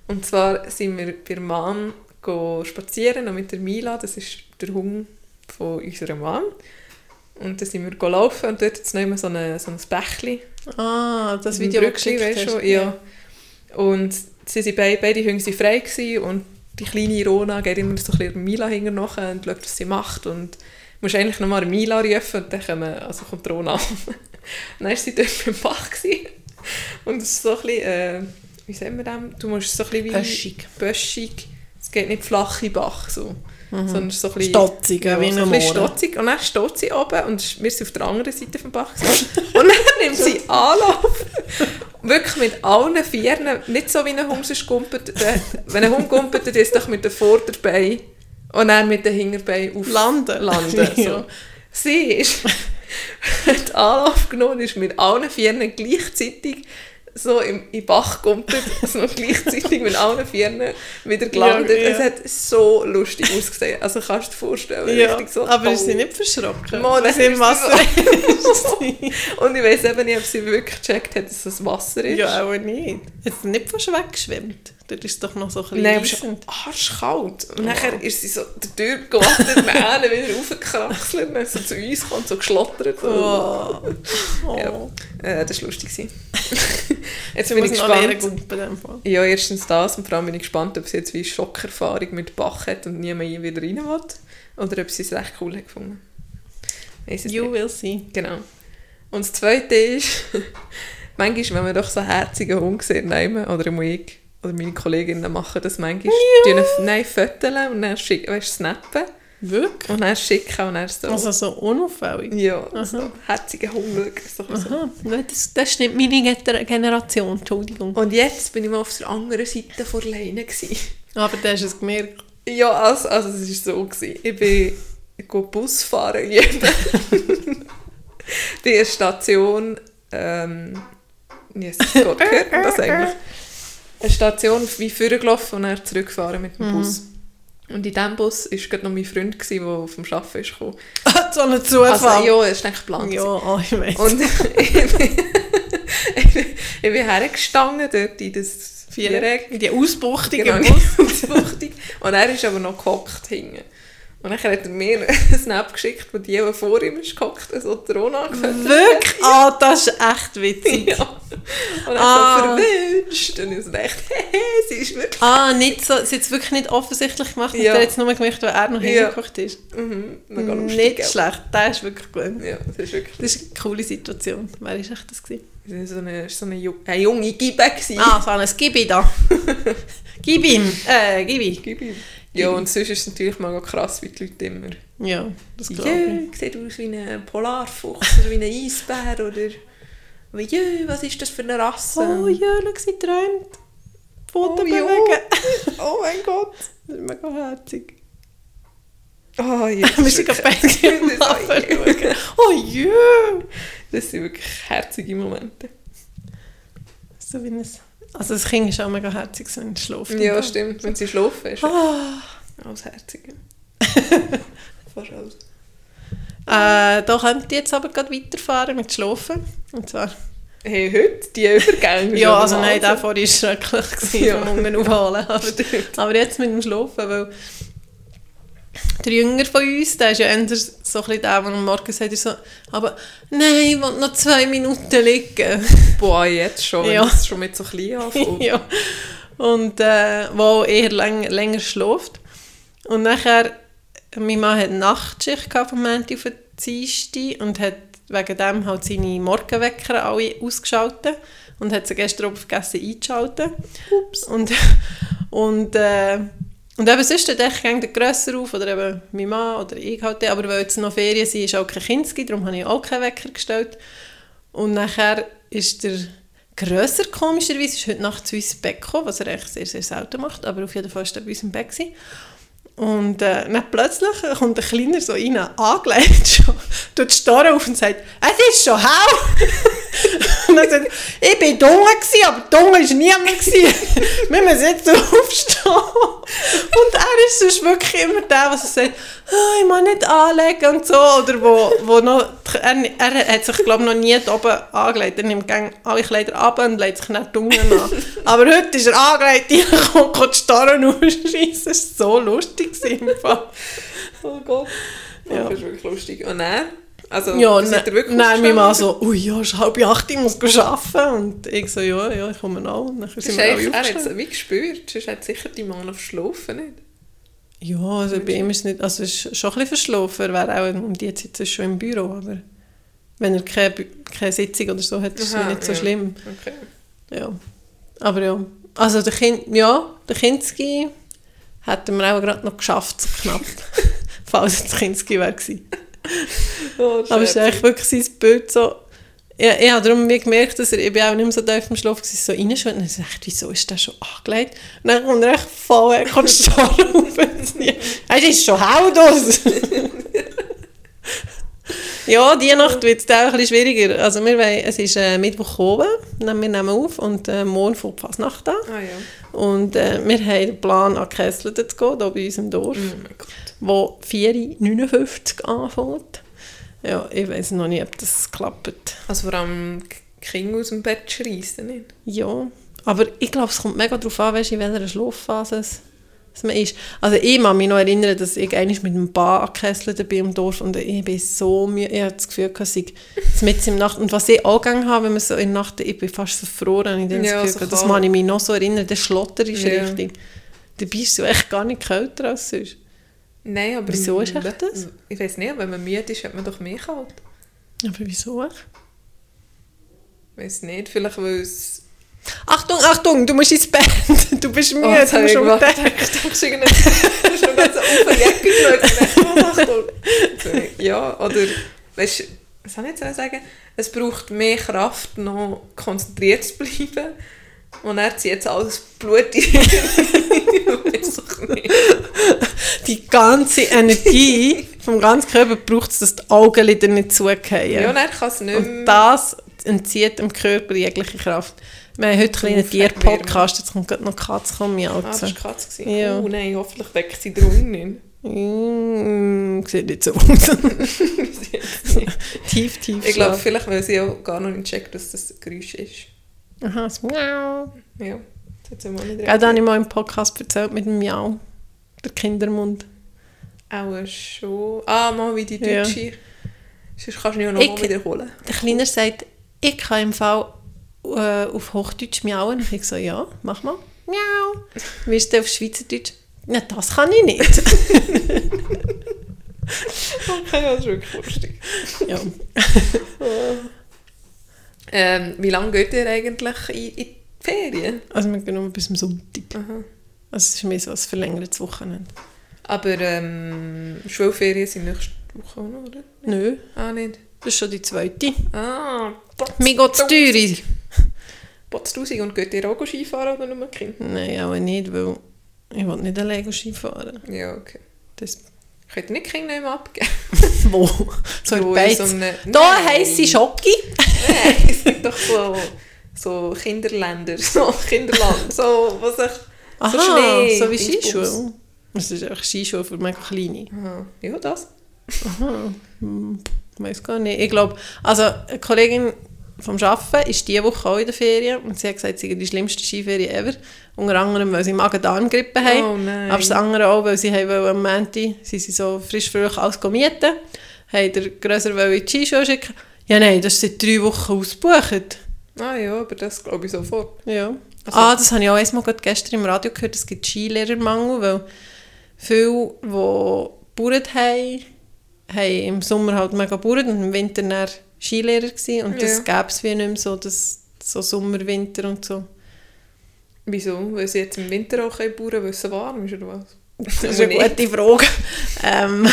Und zwar sind wir bei Mom go spazieren, noch mit der Mila, das ist der Hund von unserer Mom. Und dann sind wir go laufen und dort jetzt noch immer so ein, so ein Bächli. Ah, das Video, das du weißt du, hast. ja. Und sie sind beide, beide Hunde waren frei gewesen und die kleine Rona geht immer so ein bisschen Mila hinterher nach und schaut, was sie macht. Und du musst eigentlich nochmal Mila rufen und dann kommen, also kommt Rona (laughs) an. dann war sie dort beim Bach. Gewesen. Und es ist so ein bisschen, äh, wie sagen wir das? Du musst so ein bisschen wie... Böschig. Böschig. Es geht nicht flach in Bach, so. Sondern so ein bisschen... Stotzig, Ja, wie so ein bisschen stotzig. Und dann steht sie oben und wir sind auf der anderen Seite vom Bach. (laughs) und dann nimmt sie (laughs) Anlauf. Wirklich mit allen Vieren. Nicht so wie ein Hund sonst gumpelt. Wenn ein Hund gumpelt, dann ist doch mit den Vorderbeinen und dann mit den Hinterbeinen auf Landen. landen. (laughs) So. Ja. Sie ist, hat Anlauf genommen und ist mit allen Vieren gleichzeitig so im, im Bach gumpelt, (laughs) also noch gleichzeitig mit allen Vieren wieder gelandet. Ja, ja. Es hat so lustig ausgesehen. Also kannst du dir vorstellen, Ja, richtig so aber ist toll. sie nicht verschrocken? Mal, dass im ist Wasser (laughs) Und ich weiß eben nicht, ob sie wirklich gecheckt hat, dass es Wasser ist. Ja, auch nicht. Hat sie nicht fast weggeschwemmt? Dort ist es doch noch so ein bisschen Nein, aber es ist reissend. arschkalt. Und Oh. nachher ist sie so der Tür gewartet, mit Händen wieder raufgekraxelt und dann so zu uns gekommen, so geschlottert. Oh. Oh. Ja. Äh, das war lustig. (laughs) jetzt bin ich gespannt. Ja, erstens das und vor allem bin ich gespannt, ob sie jetzt wie Schockerfahrung mit Bach hat und nie mehr wieder rein will. Oder ob sie es recht cool hat gefunden. You nicht. will see. Genau. Und das Zweite ist, (laughs) manchmal, wenn man doch so einen herzigen Hund sieht, nehmen, oder muss ich oder meine Kolleginnen machen das manchmal, ja. nein, föteln und dann schicken, weißt, snappen Wirklich? und dann schicken und dann so. Also so unauffällig? ja, so herziger Hund. So, so. Aha, das, das ist nicht meine Gener- Generation, Entschuldigung. Und jetzt bin ich mal auf der anderen Seite vor der Leine. Gewesen. Aber du hast es gemerkt. Ja, also, also es war so. Gewesen. Ich bin ich gehe Bus fahren (laughs) jeden. Einer Station, ähm, Jesus Gott, gehört das eigentlich? Eine Station wie vorgelaufen und dann zurückgefahren mit dem Bus. Und in diesem Bus war gerade noch mein Freund, gewesen, der vom Arbeiten ist gekommen. (laughs) so ein Zufall. Also ja, es ist eigentlich geplant. ja, oh, ich weiß. Und ich bin, ich bin, ich bin hergestanden dort in das Viereck. die Ausbuchtung Genau, Bus. Ausbuchtung. Und er ist aber noch gehockt hinten. Und dann hat er mir (laughs) einen Snap geschickt, wo die auch vor ihm ist gehockt, so angefangen Wirklich? (laughs) Ah, das ist echt witzig. Ja. Und er Ah. so verwünscht. Und ich so dachte, (laughs) hehe, sie ist wirklich... Ah, nicht so, sie hat es wirklich nicht offensichtlich gemacht, Ja. hat es nur gemacht, weil er noch Ja. hingekocht ist. Mhm. Nicht schlecht, der ist wirklich gut. Ja, das ist wirklich... Das ist eine coole Situation. Wer war echt das? Gewesen? Das war so eine, so eine, Ju- eine junge Gibe. Ah, so ein Gibi da. Gib ihm. Äh, Gibi. Gibi. Ja, und sonst ist es natürlich mega krass, wie die Leute immer... Ja, das glaube Ja, ich. sieht aus wie ein Polarfuchs oder wie ein Eisbär oder... Aber ja, was ist das für eine Rasse? Oh ja, schau, sie träumt. Foto Oh, ja. bewegen. Oh mein Gott. (laughs) Das ist mega herzig. Oh ja. (laughs) Wir sind gerade beide. (laughs) Oh ja. Das sind wirklich herzige Momente. So wie ein... Also das Kind ist auch mega herzig, wenn es schläft. Ja, stimmt. Wenn sie schlafen, ist Ah. alles herzig. (laughs) Fast alles. Äh, da könnt ihr jetzt aber gerade weiterfahren mit Schlafen. Und zwar... Hey, heute, die Übergänge. (laughs) Ja, also nein, der vorher war schrecklich, gewesen, Ja. vom Unten aufholen. Aber, (laughs) aber jetzt mit dem Schlafen, weil der Jünger von uns, der ist ja eher so ein bisschen der, der am Morgen sagt, so, aber nein, ich will noch zwei Minuten liegen. (laughs) Boah, jetzt schon, wenn Ja. das schon mit so klein (laughs) anfängt. ja. Und äh, wo eher läng, länger schläft. Und nachher, mein Mann hat Nachtschicht gehabt vom Montag auf den Dienstag und hat wegen dem halt seine Morgenwecker alle ausgeschaltet und hat sie gestern Abend vergessen einzuschalten. Ups. Und, (laughs) und, äh, und eben sonst steht gerne der Grösser auf, oder eben mein Mann oder ich halt, aber weil jetzt noch Ferien sind, ist auch kein Kinski, darum habe ich auch keinen Wecker gestellt. Und nachher ist der grösser komischerweise, ist heute Nacht zu uns ins Bett gekommen, was er eigentlich sehr, sehr selten macht, aber auf jeden Fall ist er bei uns im Bett gewesen. Und äh, dann plötzlich kommt ein Kleiner so rein, angelegt schon, tut die Starre auf und sagt, es ist schon hell. (laughs) und dann sagt ich bin dunkel gewesen, aber dunkel war niemand. gewesen. Wir müssen jetzt aufstehen. Und er ist sonst wirklich immer der, der sagt, «Ah, ich muss nicht anlegen und so. Oder wo, wo noch, er, er hat sich, glaube ich, noch nie da oben angelegt. Er nimmt gerne alle Kleider ab und legt sich nicht dunkel an. Aber heute ist er angelegt, (laughs) reingekommen, kommt die Starren ausschießen. Das (laughs) war so lustig. Gewesen. (laughs) Oh Gott. Ja. Das ist wirklich lustig. Und dann? Also, Ja, ne, nein, mein Mann so, ui, ja, es ist halb acht, ich muss arbeiten. Und ich so, ja, ja, ich komme noch. Und dann sind wir alle er hat es wie gespürt. Sonst hat sicher die Mann auf Schlafen nicht. Ja, also bei ihm ist es nicht, also ist schon ein bisschen verschlafen. Er wäre auch um die Zeit schon im Büro, aber wenn er keine, keine Sitzung oder so hat, ist es nicht so ja. schlimm. Okay. Ja. Aber ja, also der Kind, ja, der Kinski hätten wir auch gerade noch geschafft, so knapp. (laughs) Falls es Kinski wäre gewesen. Oh, Aber es ist eigentlich wirklich sein Bild so... Ja, ich habe darum wie gemerkt, dass er, ich bin auch nicht mehr so tief im Schlaf, gewesen, so reinschwimmt. Und dann dachte ich, wieso ist der schon angelegt? Und dann kommt er echt voll, er kommt starr (laughs) auf. Es ist schon hell. (laughs) ja, die Nacht wird es auch ein bisschen schwieriger. Also wir wollen, es ist äh, Mittwoch oben, wir nehmen auf und äh, morgen fängt fast Nacht an. Ah ja. Und äh, wir haben den Plan, an Kessel zu gehen, hier bei uns im Dorf, Oh wo 4.59 anfängt. Ja, ich weiß noch nicht, ob das klappt. Also vor allem Kinder aus dem Bett schreissen nicht. Ja, aber ich glaube, es kommt mega darauf an, weißt, in welcher Schlafphase es, es man ist. Also ich kann mich noch erinnern, dass ich einmal mit einem Bahn angekesselt bin im Dorf und ich bin so müde, ich hatte das Gefühl, dass ich mitten im Nacht, und was ich auch gegangen habe, wenn man so in der Nacht, ich bin fast verfroren, ich Ja, das so Gefühl, das kalt. kann ich mich noch so erinnern, der Schlotter ist Ja. richtig. Dabei bist du echt gar nicht kälter als sonst. Nein, aber... Wieso ist echt das? Ich weiß nicht, wenn man müde ist, hat man doch mehr kalt. Aber wieso? Ich weiß nicht, vielleicht weil es... Achtung, Achtung, du musst ins Bett, (laughs) du bist müde, Oh, du musst ich um den- hast irgendwie- du hast noch ganz auf die Jacke geschaut und dachte, oh, Achtung. (laughs) Ja, oder... Weißt du, was soll ich jetzt sagen? Es braucht mehr Kraft, noch konzentriert zu bleiben. Und er zieht jetzt alles Blut in. (laughs) ich die ganze Energie vom ganzen Körper braucht es, dass die Augenlider nicht zugehen. Ja, und er kann es nicht Und mehr... das entzieht dem Körper jegliche Kraft. Wir haben heute einen. Tier-Podcast, jetzt kommt gerade noch Katze kommen, Ah, das war Katze. Ja. Oh nein, hoffentlich weckt sie drum nicht. Mm, sieht nicht so aus. (laughs) tief, tief Ich glaube, vielleicht, weil sie auch gar noch nicht checkt, dass das ein Geräusch ist. Aha, das Miau. Ja, das hat sie mal nicht Gell, da habe ich mal im Podcast erzählt mit dem Miau. Der Kindermund. Auch schon. Ah, mal wie die Ja. Deutsche. Sonst kannst du nicht noch Ich- mal wiederholen. Der Kleiner sagt, ich kann im Fall äh, auf Hochdeutsch miauen. Und ich so, ja, mach mal. Miau. Wie ist der auf Schweizerdeutsch? Ja, das kann ich nicht. (laughs) Okay, das ist wirklich lustig. ja. (laughs) Ähm, wie lange geht ihr eigentlich in, in die Ferien? Also wir gehen nur bis zum Sonntag. Aha. Also es ist mehr so ein verlängertes Wochenende. Aber ähm, Schulferien sind nächste Woche auch oder? Nö, Ah, nicht? das ist schon die zweite. Ah, Mir geht es Potztausend und geht ihr auch Skifahren oder nur Kind? Nein, auch nicht, weil ich will nicht alleine Ski fahren. Ja, okay. Das Könnt ihr nicht Kinder mehr abgeben? (laughs) Wo? So Ja, in in Beiz. so einem- Da heisse Schocki. Nein, (laughs) es gibt doch so, so Kinderländer, so Kinderland, so was ich... Aha, Schnee, so wie. Skischuhe. Das ist einfach Skischuhe für mega kleine. Aha. Ja, das. Aha, hm, weiß gar nicht. Ich glaube, also eine Kollegin vom Arbeiten ist diese Woche auch in der Ferien und sie hat gesagt, sie sei die schlimmste Skiferie ever. Unter anderem, weil sie Magen-Darm-Grippe haben. Oh nein. Aber das andere auch, weil sie haben wollen am Montag, sie sind so frisch fröhlich alles mieten, haben der Grösser wollen in die Skischuhe schicken. Ja nein, das ist seit drei Wochen ausgebucht. Ah ja, aber das glaube ich sofort. Ja. Also- ah, das habe ich auch erst mal gestern im Radio gehört, es gibt Skilehrermangel, weil viele, die gebaut haben, haben im Sommer halt mega gebaut und im Winter dann Skilehrer gewesen. und das Ja. gäbe es wie nicht mehr so, das, so Sommer, Winter und so. Wieso? Weil sie jetzt im Winter auch können bauen weil es so warm ist oder was? Das ist eine gute Frage. (laughs) ähm,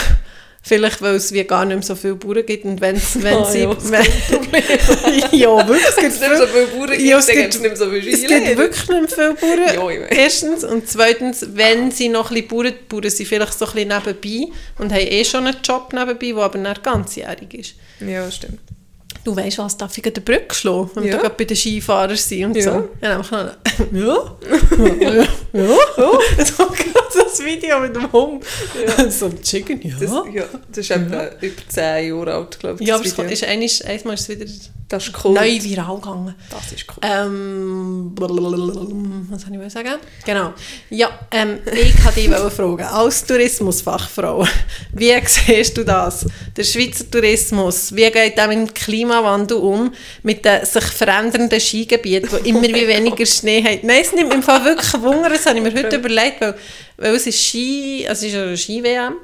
vielleicht, weil es wie gar nicht mehr so viele Bauern gibt und wenn's, (laughs) wenn Ah, sie... ja, wenn, (laughs) ja, wirklich. Es gibt, nicht so viel, viele Bauern, gibt, Ja, es gibt- gibt es nicht so viele es gibt wirklich nicht mehr viele Bauern. (laughs) Ja. Erstens. Und zweitens, wenn sie noch ein bisschen bauern, bauern sie vielleicht so ein bisschen nebenbei und haben eh schon einen Job nebenbei, der aber nicht ganzjährig ist. Ja, stimmt. Du weißt was, darf ich der Brücke schlagen, wenn Ja. wir gerade bei den Skifahrern sind und Ja. so. Ja, dann (laughs) ja, ja, ja, ja. So das Video mit dem Hund. (laughs) So ein Chicken, ja. Das, ja, das ist etwa über 10 Jahre alt, glaube ich. ja, aber es Video. ist einmal, einmal ist es wieder das ist cool. neu viral gegangen. Das ist cool. Ähm, was soll ich sagen? Genau. Ja, ähm, ich wollte dich fragen, als Tourismusfachfrau, wie siehst du das? Der Schweizer Tourismus, wie geht er mit dem Klimawandel um, mit den sich verändernden Skigebieten, wo immer wie weniger Schnee hat? Nein, es nimmt im Fall wirklich Wunder, das habe ich mir heute überlegt, weil, weil es ist Ski, also es ist eine Ski-WM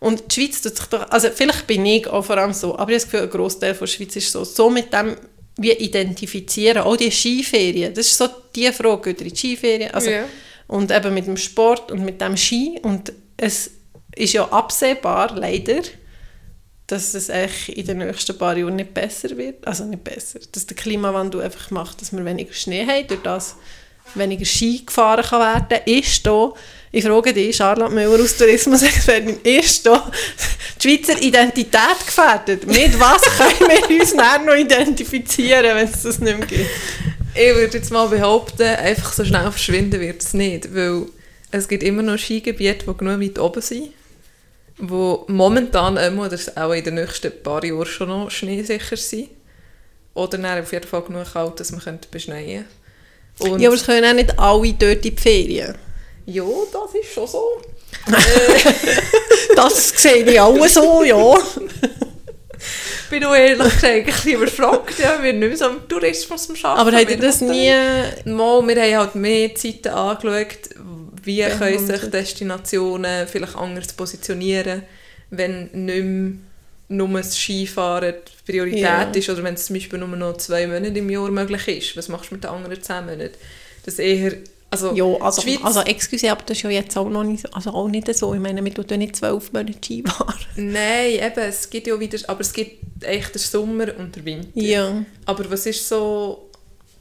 und die Schweiz tut sich doch, also vielleicht bin ich auch vor allem so, aber ich habe das Gefühl, ein Grossteil der Schweiz ist so, so mit dem wie identifizieren, auch die Skiferien, das ist so die Frage, die Skiferien, also, Ja. und eben mit dem Sport und mit dem Ski. Und es ist ja absehbar, leider, dass es eigentlich in den nächsten paar Jahren nicht besser wird, also nicht besser, dass der Klimawandel einfach macht, dass wir weniger Schnee haben, durch das weniger Ski gefahren kann werden, ist da, ich frage dich, Charlotte Müller aus Tourismusexpertin, (laughs) ist da die Schweizer Identität gefährdet? Mit was können wir uns (laughs) dann noch identifizieren, wenn es das nicht mehr gibt? Ich würde jetzt mal behaupten, einfach so schnell verschwinden wird es nicht, weil es gibt immer noch Skigebiete, die genug weit oben sind, wo momentan immer, oder auch in den nächsten paar Jahren schon noch schneesicher sind. Oder dann auf jeden Fall genug kalt, dass man beschneien könnte. Ja, aber es können auch nicht alle dort in die Ferien. ja, das ist schon so. (laughs) Das sehe ich auch so, ja. Ich bin auch ehrlich gesagt ein bisschen überfragt, ja, wir nicht mehr so am Tourismus Arbeiten. Aber habt ihr das nie... Mal, wir haben halt mehr Zeiten angeschaut, wie können sich Destinationen vielleicht anders positionieren, wenn nicht mehr nur das Skifahren die Priorität Ja. ist oder wenn es zum Beispiel nur noch zwei Monate im Jahr möglich ist. Was machst du mit den anderen zehn Monaten? Das eher, also, Ja, also, Schweiz- also excuse, aber das ist ja jetzt auch noch nicht so, also auch nicht so. Ich meine, wir tun ja nicht zwölf Monate Ski fahren. Nein, eben, es gibt ja wieder, aber es gibt echt den Sommer und den Winter. Ja. Aber was ist so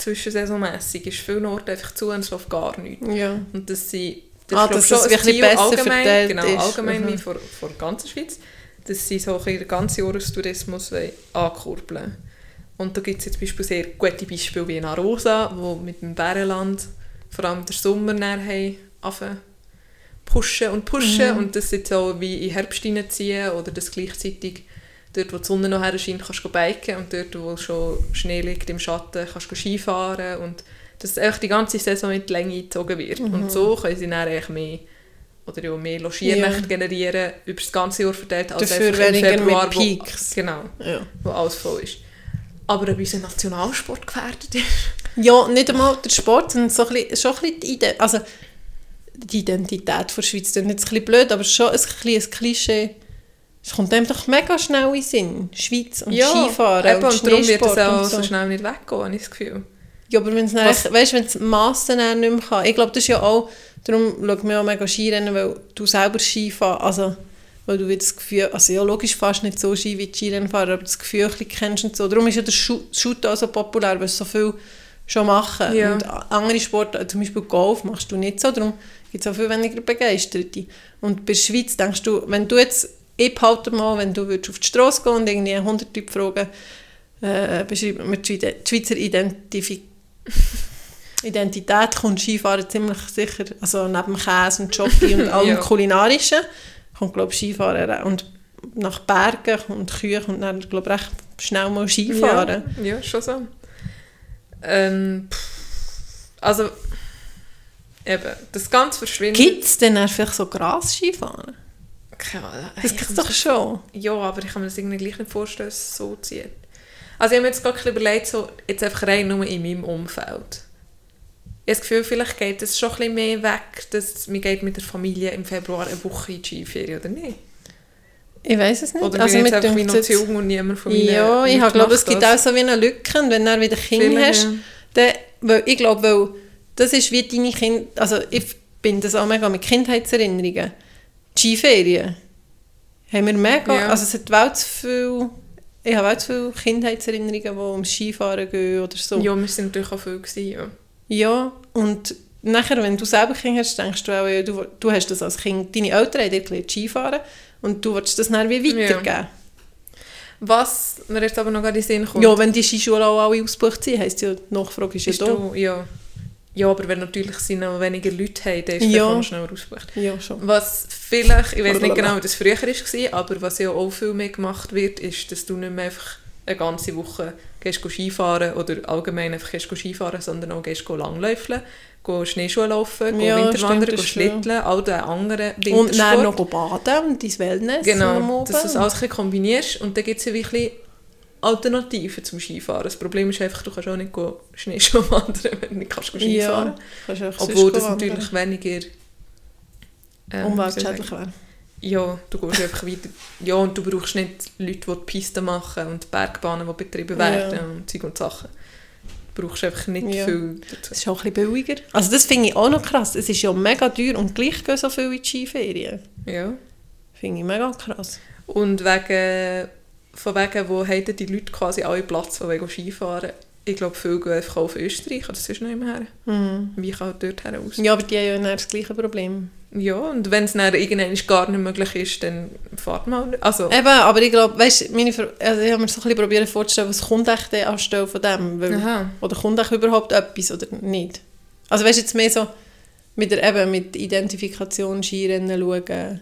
zwischensaisonmässig? Ist vielen Orten einfach zu und es läuft gar nichts. Ja. Und dass sie, das Ah, dass schon es ein Ziel besser allgemein, genau, ist. allgemein Mhm. wie vor, vor der ganzen Schweiz, dass sie so den ganzen Jahrestourismus ankurbeln Und da gibt es jetzt zum Beispiel sehr gute Beispiele wie in Arosa, wo mit dem Bärenland vor allem den Sommer näher haben angefangen pushen und pushen Mhm. und das jetzt so wie in Herbst hineinziehen oder das gleichzeitig dort, wo die Sonne noch her scheint, kannst du biken und dort, wo schon Schnee liegt im Schatten, kannst du Skifahren und dass echt die ganze Saison in die Länge gezogen wird. Mhm. Und so können sie dann eigentlich mehr oder ja mehr Logiernächte generieren, über das ganze Jahr verteilt, als Dafür einfach im Februar, mit wo- Peaks. genau, Ja. wo alles voll ist. Aber ob unser Nationalsport gefährdet ist? Ja, nicht einmal der Sport, sondern so ein bisschen, schon ein bisschen die, Ide also die Identität der Schweiz. Das ist jetzt ein bisschen blöd, aber schon ein, bisschen ein Klischee. Es kommt einem doch mega schnell in den Sinn. Schweiz und Skifahren eben, und und darum wird es auch so. so. schnell nicht weggehen, habe ich das Gefühl. Ja, aber wenn es weißt, wenn es Massen nicht mehr kann. Ich glaube, das ist ja auch, darum schaut man auch mega Skirennen, weil du selber Ski fahrst, also weil du das Gefühl, also ja, logisch fast nicht so Ski wie die Skirennfahrer, aber das Gefühl kennst und so. Darum ist ja der Shoot auch so populär, weil es so viel schon machen. Ja. Und andere Sportarten, zum Beispiel Golf, machst du nicht so, darum gibt es auch viel weniger Begeisterte. Und bei der Schweiz denkst du, wenn du jetzt, ich behalte mal, wenn du würdest auf die Straße gehen und irgendwie 100 Leute fragen, äh, beschreiben wir die Schweizer- Identifik (laughs) Identität kommt Skifahren ziemlich sicher, also neben Käse und Schoki und (laughs) allem Ja. Kulinarischen, kommt glaube ich Skifahren und nach Bergen und Kühe kommt dann glaube ich recht schnell mal Skifahren. Ja, ja schon so. Ähm, also, eben, das Ganze verschwindet. Gibt es denn vielleicht so Gras-Skifahren? Keine Ahnung. Das Ich gibt es doch mir- schon. Ja, aber ich kann mir das irgendwie gleich nicht vorstellen, dass es so zieht. Also ich habe mir jetzt gerade ein überlegt, so, jetzt einfach rein nur in meinem Umfeld. Ich habe das Gefühl, vielleicht geht es schon ein bisschen mehr weg, dass man geht mit der Familie im Februar eine Woche in die Skiferien, oder nicht? Ich weiß es nicht. Oder also bin ich mir jetzt einfach noch zu jung und niemand von meinen Ja, ich glaube, es gibt auch so wie eine Lücke und wenn du wieder Kinder hast, dann, weil ich glaube, weil das ist wie deine Kinder, also ich bin das auch mega mit Kindheitserinnerungen. Skiferien haben wir mega, Ja. also es hat wel zu viel, ich habe auch zu viele Kindheitserinnerungen, die ums Skifahren gehen oder so. Ja, wir sind natürlich auch viel gewesen, ja. Ja, und nachher, wenn du selber Kinder hast, denkst du auch, ja, du, du hast das als Kind, deine Eltern haben dir gelernt Skifahren und du willst das dann wie weitergeben. Was mir jetzt aber noch gerade in den Sinn kommt, Ja, wenn die Skischulen auch alle ausgebucht sind, heisst ja, die Nachfrage ist ja da. du, ja. Ja, aber wenn natürlich sie noch weniger Leute haben, dann ist Ja. es schneller ausgebucht. Ja, schon. Was vielleicht, ich weiß nicht genau, wie das früher war, aber was ja auch viel mehr gemacht wird, ist, dass du nicht mehr einfach eine ganze Woche gehst Skifahren oder allgemein einfach gehst Skifahren, sondern auch gehst Langläufeln, go Schneeschuh laufen, Ja, Winterwandern, stimmt. Schlitteln, all den anderen Und Wintersport. dann noch baden und dein Wellness Genau, dass du das alles kombinierst und dann gibt es ja wirklich Alternativen zum Skifahren. Das Problem ist einfach, du kannst auch nicht Schneeschuh wandern, wenn du nicht kannst Skifahren Ja, kannst Obwohl das wandern. natürlich weniger... ähm, umweltschädlich wäre. Ja, du gehst einfach weiter. Ja, und du brauchst nicht Leute, die die Pisten machen und Bergbahnen, die betrieben Ja. werden und Zeug und Sachen. Du brauchst einfach nicht Ja. viel dazu. Das ist auch ein bisschen billiger. Also das finde ich auch noch krass. Es ist ja mega teuer und gleich gehen so viele in die Skiferien. Ja. Finde ich mega krass. Und wegen, von wegen, wo haben die Leute quasi alle Platz, die wollen Skifahren Ich glaube, viele gehen einfach auf Österreich, oder sonst noch immer her. Mhm. Wie kann dort her aus? Ja, aber die haben ja dann das gleiche Problem. Ja, und wenn es dann irgendwann gar nicht möglich ist, dann fahrt mal nicht. Also, Eben, aber ich glaube, weißt du, meine Ver also ich habe mir so ein bisschen probiert vorzustellen, was kommt echt denn anstelle von dem? Weil, aha. oder kommt echt überhaupt etwas oder nicht? Also weißt du, jetzt mehr so mit der eben mit Identifikation, Skirennen schauen.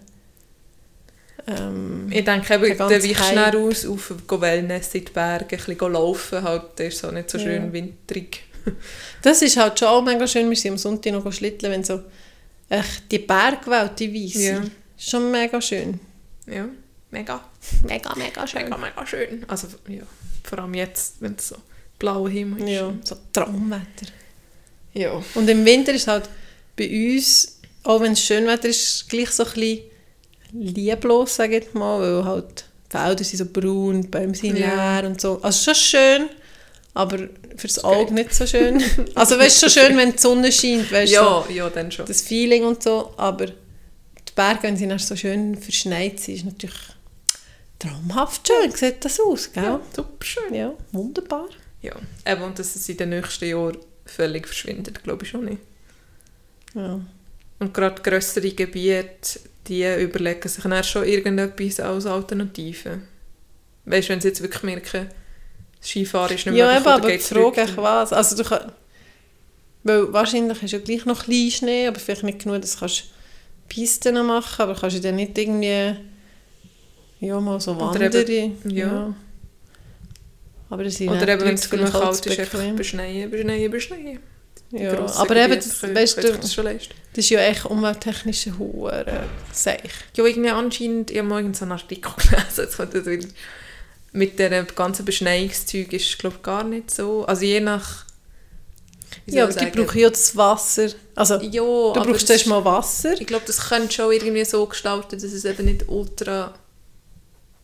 Ähm, Ich denke, eben, Der dann weichst dann aus, auf Wellness in die Berge, ein bisschen laufen, halt, das ist so nicht so Ja. schön winterig. (laughs) das ist halt schon auch mega schön, wir sind am Sonntag noch schlitteln, wenn so echt die Bergwelt, die Weisse, Ja. schon mega schön. Ja, mega, Mega, mega mega, mega schön. Also, ja, vor allem jetzt, wenn es so blauer Himmel ist. Ja, so Traumwetter. ja. Und im Winter ist halt bei uns, auch wenn es schön Wetter ist, gleich so ein bisschen lieblos, sage ich mal, weil halt die Felder sind so braun, die Bäume sind leer und so. Also schon schön, aber fürs Das Auge nicht so schön. Also weißt schon schön, wenn die Sonne scheint, weißt du, Ja, ja, dann schon. so, das Feeling und so, aber die Berge, wenn sie dann so schön verschneit sind, ist natürlich traumhaft schön, sieht das aus, gell? ja, super schön. Ja, wunderbar. Ja, eben, und dass es in den nächsten Jahren völlig verschwindet, glaube ich schon nicht. Ja. Und gerade grössere Gebiete, die überlegen sich dann schon irgendetwas als Alternative. Weißt du, wenn sie jetzt wirklich merken, Skifahren ist nicht Ja, möglich, eben, oder aber die Frage ist was. Also du kann, weil wahrscheinlich hast du ja gleich noch klein Schnee, aber vielleicht nicht genug, dass du Pisten noch machen aber kannst du dann nicht irgendwie ja, mal so Oder wandern. eben- ja. ja. Aber das sind Oder eben, wenn es genug kalt ist, einfach beschneien, beschneien, beschneien. Ja, aber eben, das, können- weißt können das das ist ja echt umwelttechnisch hoher Seich. Ja, irgendwie anscheinend, ich habe so einen Artikel (laughs) gelesen, jetzt kommt das wieder. mit dem ganzen Beschneiungszeug ist glaube ich gar nicht so, also je nach... Ja, aber die brauchen ja das Wasser. Also, Ja, du brauchst es zuerst ist- mal Wasser. Ich glaube, das könnte schon irgendwie so gestalten, dass es eben nicht ultra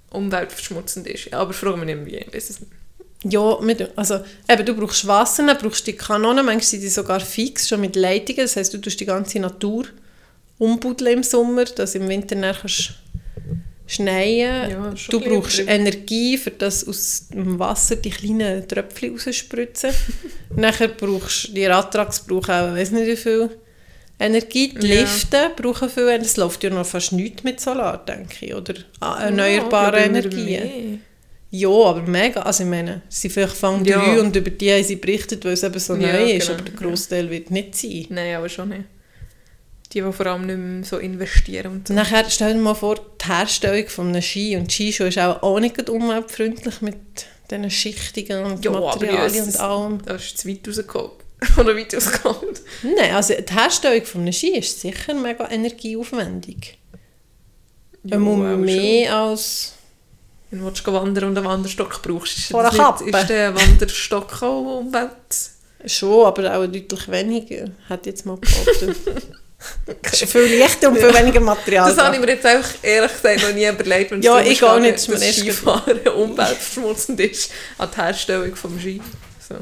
umweltverschmutzend ist. Aber frage mich nicht, wie. Ich weiss es nicht. Ja, mit, also eben, du brauchst Wasser, dann brauchst du die Kanonen, manchmal sind die sogar fix, schon mit Leitungen, das heisst, du tust die ganze Natur umbuddeln im Sommer, dass du im Winter dann kannst schneien Ja, Du brauchst übertrieben. Energie, für das aus dem Wasser die kleinen Tröpfchen rausspritzen. (laughs) Nachher brauchst du, die Radtracks brauchen auch, ich weiß nicht wie viel Energie. Die Ja. Lifte brauchen viel Energie. Es läuft ja noch fast nichts mit Solar, denke ich, oder ah, erneuerbare Ja, Energien. Ja, aber mega. Also ich meine, sie vielleicht fangen Ja. drei und über die haben sie berichtet, weil es eben so Ja, neu ist, genau. aber der Großteil wird nicht sein. Nein, aber schon nicht. Die, die vor allem nicht mehr so investieren und so. Nachher stell dir mal vor, die Herstellung von einem Ski und Skischuh ist auch, auch nicht umweltfreundlich mit diesen Schichtungen und Ja, Materialien und allem. Da ist zu weit rausgekommen. (laughs) Oder weit rausgekommen. Nein, also die Herstellung von einem Ski ist sicher mega energieaufwendig. Ja, Ja, auch mehr als... Wenn du wandern und einen Wanderstock brauchst, ist, Vor das nicht, ist der Wanderstock auch Umwelt... Schon, aber auch deutlich weniger, ich jetzt mal behauptet. (laughs) Es ist viel leichter und viel weniger Material. Das habe ich mir jetzt auch ehrlich gesagt noch nie überlegt, wenn Ja, ich auch nicht, dass Skifahren umweltverschmutzend ist an die Herstellung vom Ski. So.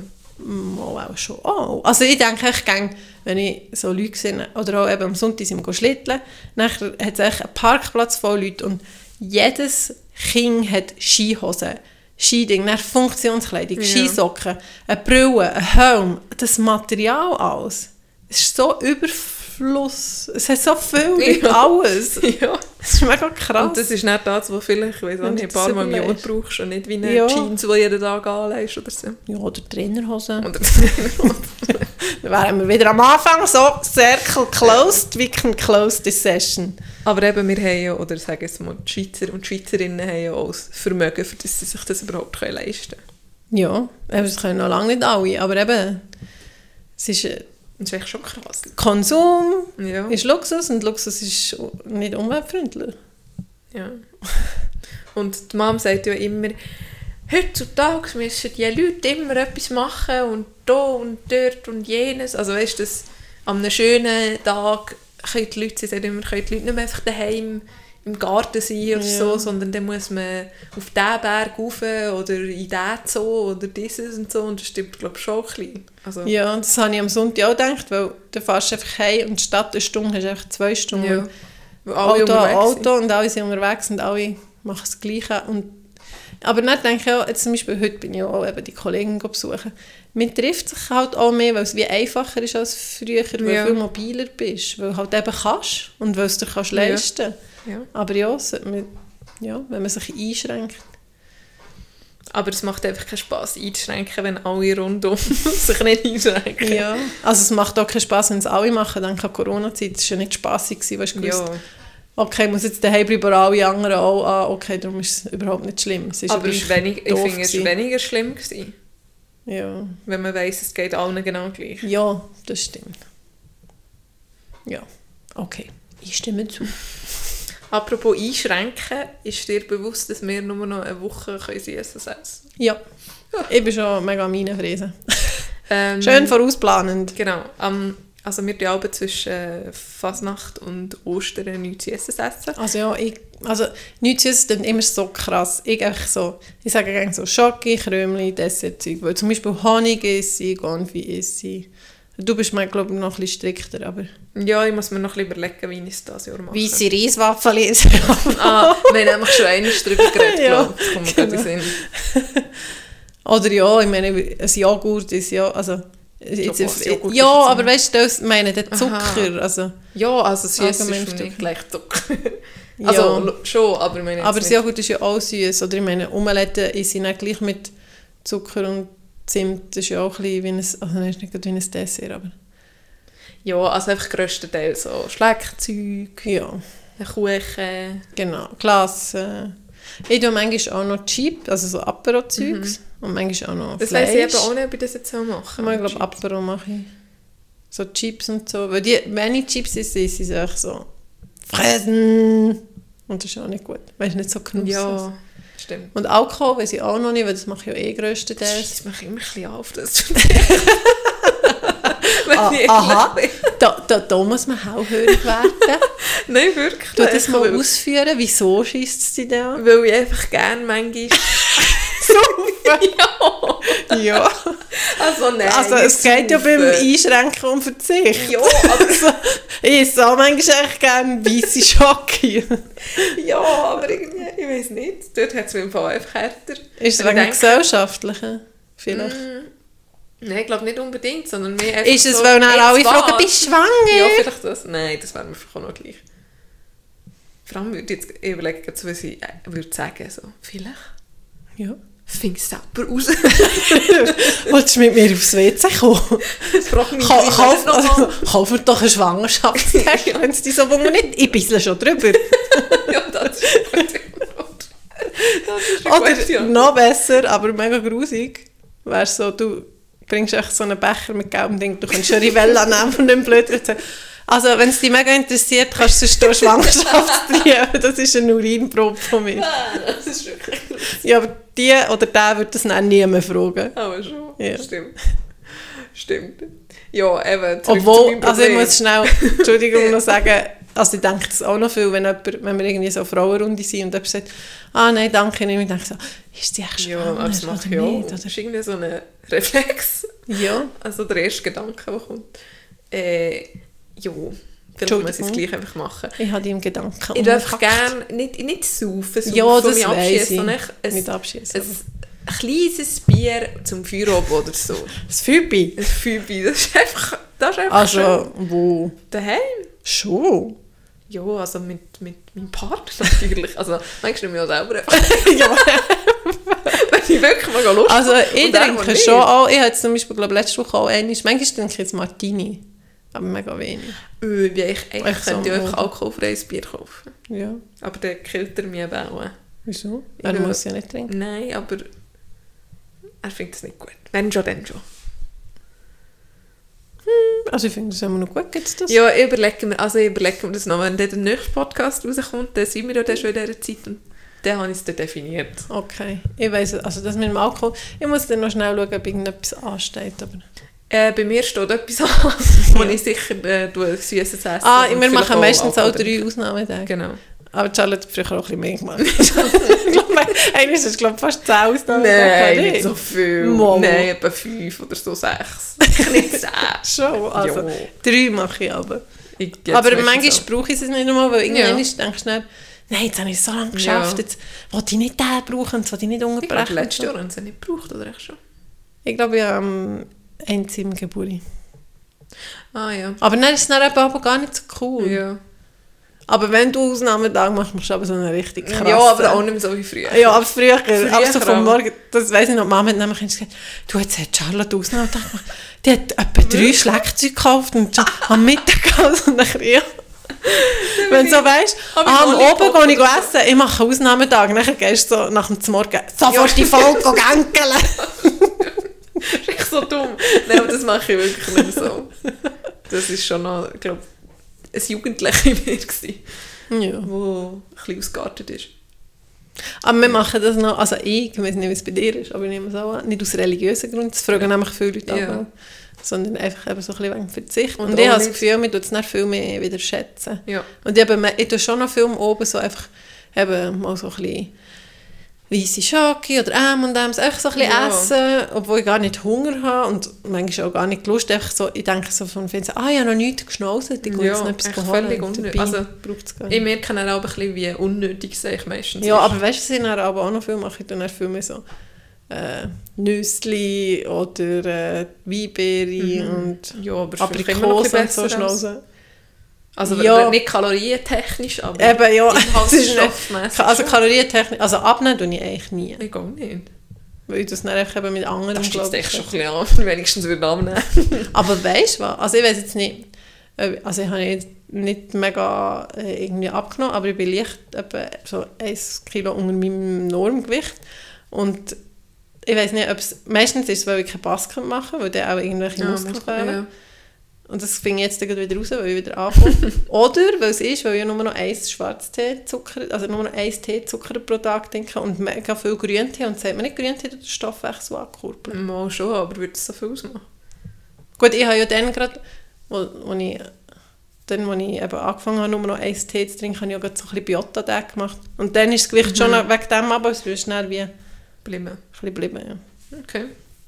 Mal auch schon. Oh. Also ich denke, ich gehe, wenn ich so Leute sehe, oder auch eben am Sonntag sind wir schlitteln, nachher hat es einen Parkplatz voll Leute und jedes Kind hat Skihosen, Skiding, dann Funktionskleidung, Ja. Skisocken, eine Brille, ein Helm, das Material alles. Es ist so Überfluss. Es hat so viel, (laughs) Ja. alles. (laughs) ja. Es ist mega krass. Und das ist nicht das, was vielleicht, ich nicht, ein paar das Mal im Jahr brauchst und nicht wie eine Ja. Jeans, die jeden Tag anlegst oder so. ja, oder Trainerhosen. Oder (laughs) Dann wären wir wieder am Anfang so, Circle closed, we can close this session. Aber eben, wir haben ja, oder sagen es mal, die Schweizer und die Schweizerinnen haben ja auch das Vermögen, für das sie sich das überhaupt können leisten können. Ja, eben, das können noch lange nicht alle, aber eben, es ist äh, Das ist echt schon krass. Konsum Ja. ist Luxus und Luxus ist nicht umweltfreundlich. ja. Und die Mom sagt ja immer, heutzutage müssen die Leute immer etwas machen und da und dort und jenes. Also weißt du, an einem schönen Tag können die Leute, sie sagt immer, können die Leute nicht mehr einfach daheim im Garten sein oder Ja. so, sondern dann muss man auf diesen Berg rauf oder in diesen Zoo oder dieses und so und das stimmt glaube ich schon ein bisschen. Also, Ja, und das habe ich am Sonntag auch gedacht, weil du fährst einfach heim und statt eine Stunde hast du einfach zwei Stunden ja. Weil alle Auto an sind. Auto und alle sind unterwegs und alle machen das Gleiche. Und, aber dann denke ich auch, jetzt zum Beispiel heute bin ich auch eben die Kollegen besuchen, man trifft sich halt auch mehr, weil es wie einfacher ist als früher, weil Ja. du viel mobiler bist, weil du halt eben kannst und weil es dir kannst leisten Ja. Aber ja, man, ja, wenn man sich einschränkt. Aber es macht einfach keinen Spass einzuschränken, wenn alle rundum (laughs) sich nicht einschränken. Ja. Also es macht auch keinen Spass, wenn es alle machen. Dann kann Corona-Zeit, das war ja nicht spassig, weil du Ja. okay, ich muss jetzt daheim bleiben, aber alle anderen auch, ah, okay, darum ist es überhaupt nicht schlimm. Es Aber ja es wenig, ich finde, es war weniger schlimm, gewesen, Ja. wenn man weiss, es geht allen genau gleich. Ja, das stimmt. Ja, okay. Ich stimme zu. Apropos einschränken, ist dir bewusst, dass wir nur noch eine Woche können essen können? Ja. Ich bin schon mega am Reinfräsen. Ähm, Schön vorausplanend. Genau. Am, also wir die Alben zwischen äh, Fasnacht und Ostern nichts zu essen. Also ja, ich, also nichts ist dann immer so krass. Ich einfach so, ich sage gerne so Schoki, Krömli, Dessertzeug. Weil zum Beispiel Honig esse ich, Gonfi esse ich. Du bist mir, glaube ich, noch ein bisschen strikter, aber... Ja, ich muss mir noch ein bisschen überlegen, wie ich es dieses Jahr mache. Weisse Reiswaffel esse (laughs) Ah, wir haben nämlich schon einmal darüber geredet, Ja, glaube ich. Das kommt Sinn. Oder ja, ich meine, ein Joghurt ist ja... Also, jetzt, Ja, Joghurt ja, ist aber weißt du, das meine der Aha. Zucker, also... Ja, also süß ist für mich gleich Zucker. Ja. Also lo- schon, aber ich meine Aber das. Joghurt ist ja auch süß. Oder ich meine, Omelette ich nicht gleich mit Zucker und Zimt. Das ist ja auch ein bisschen wie ein, also nicht wie ein Dessert, aber Ja, also einfach grösstenteils so Schleckzeug, ja, ein Kuchen. genau. Glas. Äh. Ich tue manchmal auch noch Cheap, also so Apero-Zeugs. Und manchmal auch noch Mhm. Das Fleisch. weiss ich eben auch nicht, ob ich das jetzt so machen Ich glaube, Apero mache ich. So Chips und so. Weil die, wenn ich Chips esse, ich sie einfach so fressen. Und das ist auch nicht gut. Weil es nicht so knusprig Ja, stimmt. Und Alkohol weiß ich auch noch nicht, weil das mache ich ja eh grösstenteils. Das macht mich immer ein bisschen auf, das (laughs) Ah, aha, da, da, da muss man hellhörig werden. (laughs) Nein, wirklich. Du das mal ausführen, wieso schießt es dich da? weil ich einfach gerne manchmal... ja. (laughs) Ja. Also nein. Also es geht ja beim saufen. Einschränken um Verzicht. Ja, (laughs) aber, Also, ich esse auch manchmal echt gerne weisse Schocke. (laughs) ja, aber irgendwie, ich weiß nicht. Dort hat es mir im Fall einfach härter. Ist es wegen dem denke- Gesellschaftlichen? Vielleicht. Nein, ich glaube nicht unbedingt, sondern mehr einfach Ist es, so, weil dann alle was? fragen, bist du schwanger? Ja, vielleicht das. Nein, das wäre mir vielleicht auch noch gleich. Vor allem würde ich jetzt überlegen, was ich äh, würde sagen. So, vielleicht Ja. Fing es selber raus. (laughs) Wolltest du mit mir aufs WC kommen? das fragt mich Ka- Kauf, also, kauf mir doch einen Schwangerschaftstest, (laughs) wenn es dich so wundert. nicht. Ich bissle schon drüber. (laughs) Ja, das ist eine. Das eine Oder Antwort. noch besser, aber mega grusig, wäre so, du bringst echt so einen Becher mit gelbem Ding, du kannst schon Rivella nehmen von dem Blödsinn. Also, wenn es dich mega interessiert, kannst du sonst hier Schwangerschaftstrie (laughs) Das ist eine Urinprobe von mir. Ah, Das ist wirklich... Ja, aber die oder der wird das dann nie mehr fragen. Aber schon. Ja. Stimmt. Stimmt. Ja, eben, Obwohl, also ich muss schnell, Entschuldigung, noch (laughs) sagen, also ich denke das auch noch viel, wenn, jemand, wenn wir irgendwie so Frauenrunde sind und jemand sagt, ah nein, danke, und ich denke so, ist die echt Ja, schwanger aber das mache ich oder auch. nicht? Das ist irgendwie so ein Reflex. Ja. Also der erste Gedanke, der kommt. Äh, ja, vielleicht muss ich es gleich einfach machen. Ich habe im Gedanken Ich umgepackt. gerne, nicht, nicht saufen, saufen Ja, das mich abschießen, ich. sondern ein, Nicht abschießen. ein kleines Bier zum Feierabend oder so. Das Fübi. Ein Fübi, das ist einfach, das ist einfach schön. Also, wo? Daheim? Schon? Ja, also mit, mit meinem Partner natürlich. Also manchmal nehme ich auch selber einfach, (laughs) ja. wenn ich wirklich mal Lust Also, ich trinke schon auch, ich habe zum Beispiel, glaube letzte Woche auch einmal, manchmal trinke ich jetzt Martini. Aber mega wenig. Äh, wie ich eigentlich so, könnte ich ja. einfach alkoholfreies Bier kaufen. Ja. Aber dann killt er mich eben auch. Wieso? Ja. Er muss ja nicht trinken. Nein, aber er findet es nicht gut. Wenn schon, dann schon. Also ich finde das immer noch gut, gibt es das? Ja, ich überlege mir, also ich überlege mir das noch, wenn dann der nächste Podcast rauskommt, dann sind wir ja dann schon in dieser Zeit und dann habe ich es dann definiert. Okay. Ich weiss, also das mit dem Alkohol, ich muss dann noch schnell schauen, ob irgendetwas ansteht. Aber... Äh, bei mir steht etwas an, (laughs) wo ich sicher äh, süßes Essen Ah, wir machen meistens auch drei Ausnahmetage. Genau. Aber Charlotte hat früher auch ein bisschen mehr gemacht. (laughs) eigentlich ist es glaub, fast 10 Ausnahmetage. Nein, nicht so viel. Mama. Nein, etwa fünf oder so sechs. (laughs) nicht zehn. Schon, also Ja. drei mache ich aber. Ich, aber manchmal auch. brauche ich es nicht einmal, weil irgendwann Ja. denkst du nein, jetzt habe ich es so lange geschafft, Ja. jetzt will ich nicht den brauchen, jetzt will ich nicht Ich glaube, unterbrechen. letztes Jahr haben sie nicht gebraucht, oder echt schon? Ich glaube, ich habe Geburt. Ah ja. Aber dann ist es dann eben aber gar nicht so cool. Ja, Aber wenn du Ausnahmetage machst, machst du aber so eine richtig krasse... ja aber auch nicht mehr so wie früher. Ja, aber früher, Früher aber so vom Morgen, das weiss ich noch, die Mama hat nämlich gesagt, du, jetzt hat Charlotte Ausnahmetag gemacht, die hat etwa drei Schlagzeuge gekauft und am Mittag (laughs) und dann ja. Wenn du so weißt, am Oben gehe ich essen, ich mache Ausnahmetag, dann gehst du so nach dem Morgen sofort die Folge gänkeln. (laughs) (laughs) Das ist echt so dumm. Nein, aber das mache ich wirklich nicht so. Das ist schon noch, ich glaube, ein Jugendlicher in mir gewesen, Ja. wo ein bisschen ausgeartet ist. Aber wir machen das noch, also ich, ich weiß nicht, wie es bei dir ist, aber ich nehme es auch an, nicht aus religiösen Gründen, das fragen nämlich viele Leute Ja. auch, sondern einfach eben so ein bisschen wegen Verzicht. Und, Und ich habe das Gefühl, mir tut es dann viel mehr wieder schätzen. Ja. Und ich, eben, ich tue schon noch Film oben so einfach eben mal so ein bisschen weisse Schocke oder M&M's, einfach so ein bisschen Ja. essen, obwohl ich gar nicht Hunger habe und manchmal auch gar nicht Lust. Einfach so, ich denke so von Fernsehen, ah, ich habe noch nichts geschnauzt, ich gehe Ja, jetzt noch etwas holen. völlig unnötig. Also, Ich merke dann auch ein bisschen, wie unnötig es eigentlich meistens Ja, ist. aber weißt du, was ich dann aber auch noch viel mache? Ich dann viel mehr so äh, Nüssli oder äh, Weinbeere und ja, aber Aprikosen und so schnauzen. Also Ja. nicht kalorientechnisch, aber Eben, ja. inhaltsstoffmässig. (laughs) Also kalorientechnisch, also abnehmen tue ich eigentlich nie. Ich gehe nicht. Weil ich das dann eben mit anderen Das glaub echt schon ein bisschen an, (laughs) wenigstens würde ich annehmen. (laughs) Aber weißt du was? Also ich weiß jetzt nicht, also ich habe jetzt nicht mega äh, irgendwie abgenommen, aber ich bin leicht etwa so 1 Kilo unter meinem Normgewicht. Und ich weiß nicht, ob es, meistens ist es, weil ich keine Basken mache, weil dann auch irgendwelche Muskeln fehlen. ja. Und das finde ich jetzt wieder raus, weil ich wieder ankomme. (laughs) Oder, weil es ist, weil ich nur noch ein Schwarztee-Zucker, also nur noch ein Teezucker pro Tag trinke und mega viel Grüntee. Und sagt man nicht, Grüntee tut den Stoffwechsel ankurbeln. Mal schon, aber würde es so viel ausmachen? Gut, ich habe ja dann gerade, wo, wo ich, dann, als ich eben angefangen habe, nur noch ein Tee zu trinken, habe ich auch gerade so ein bisschen Biota-Tag gemacht. Und dann ist das Gewicht schon Mhm. wegen dem aber es ist schnell wie ein Bleiben. bisschen geblieben. Ja. Okay.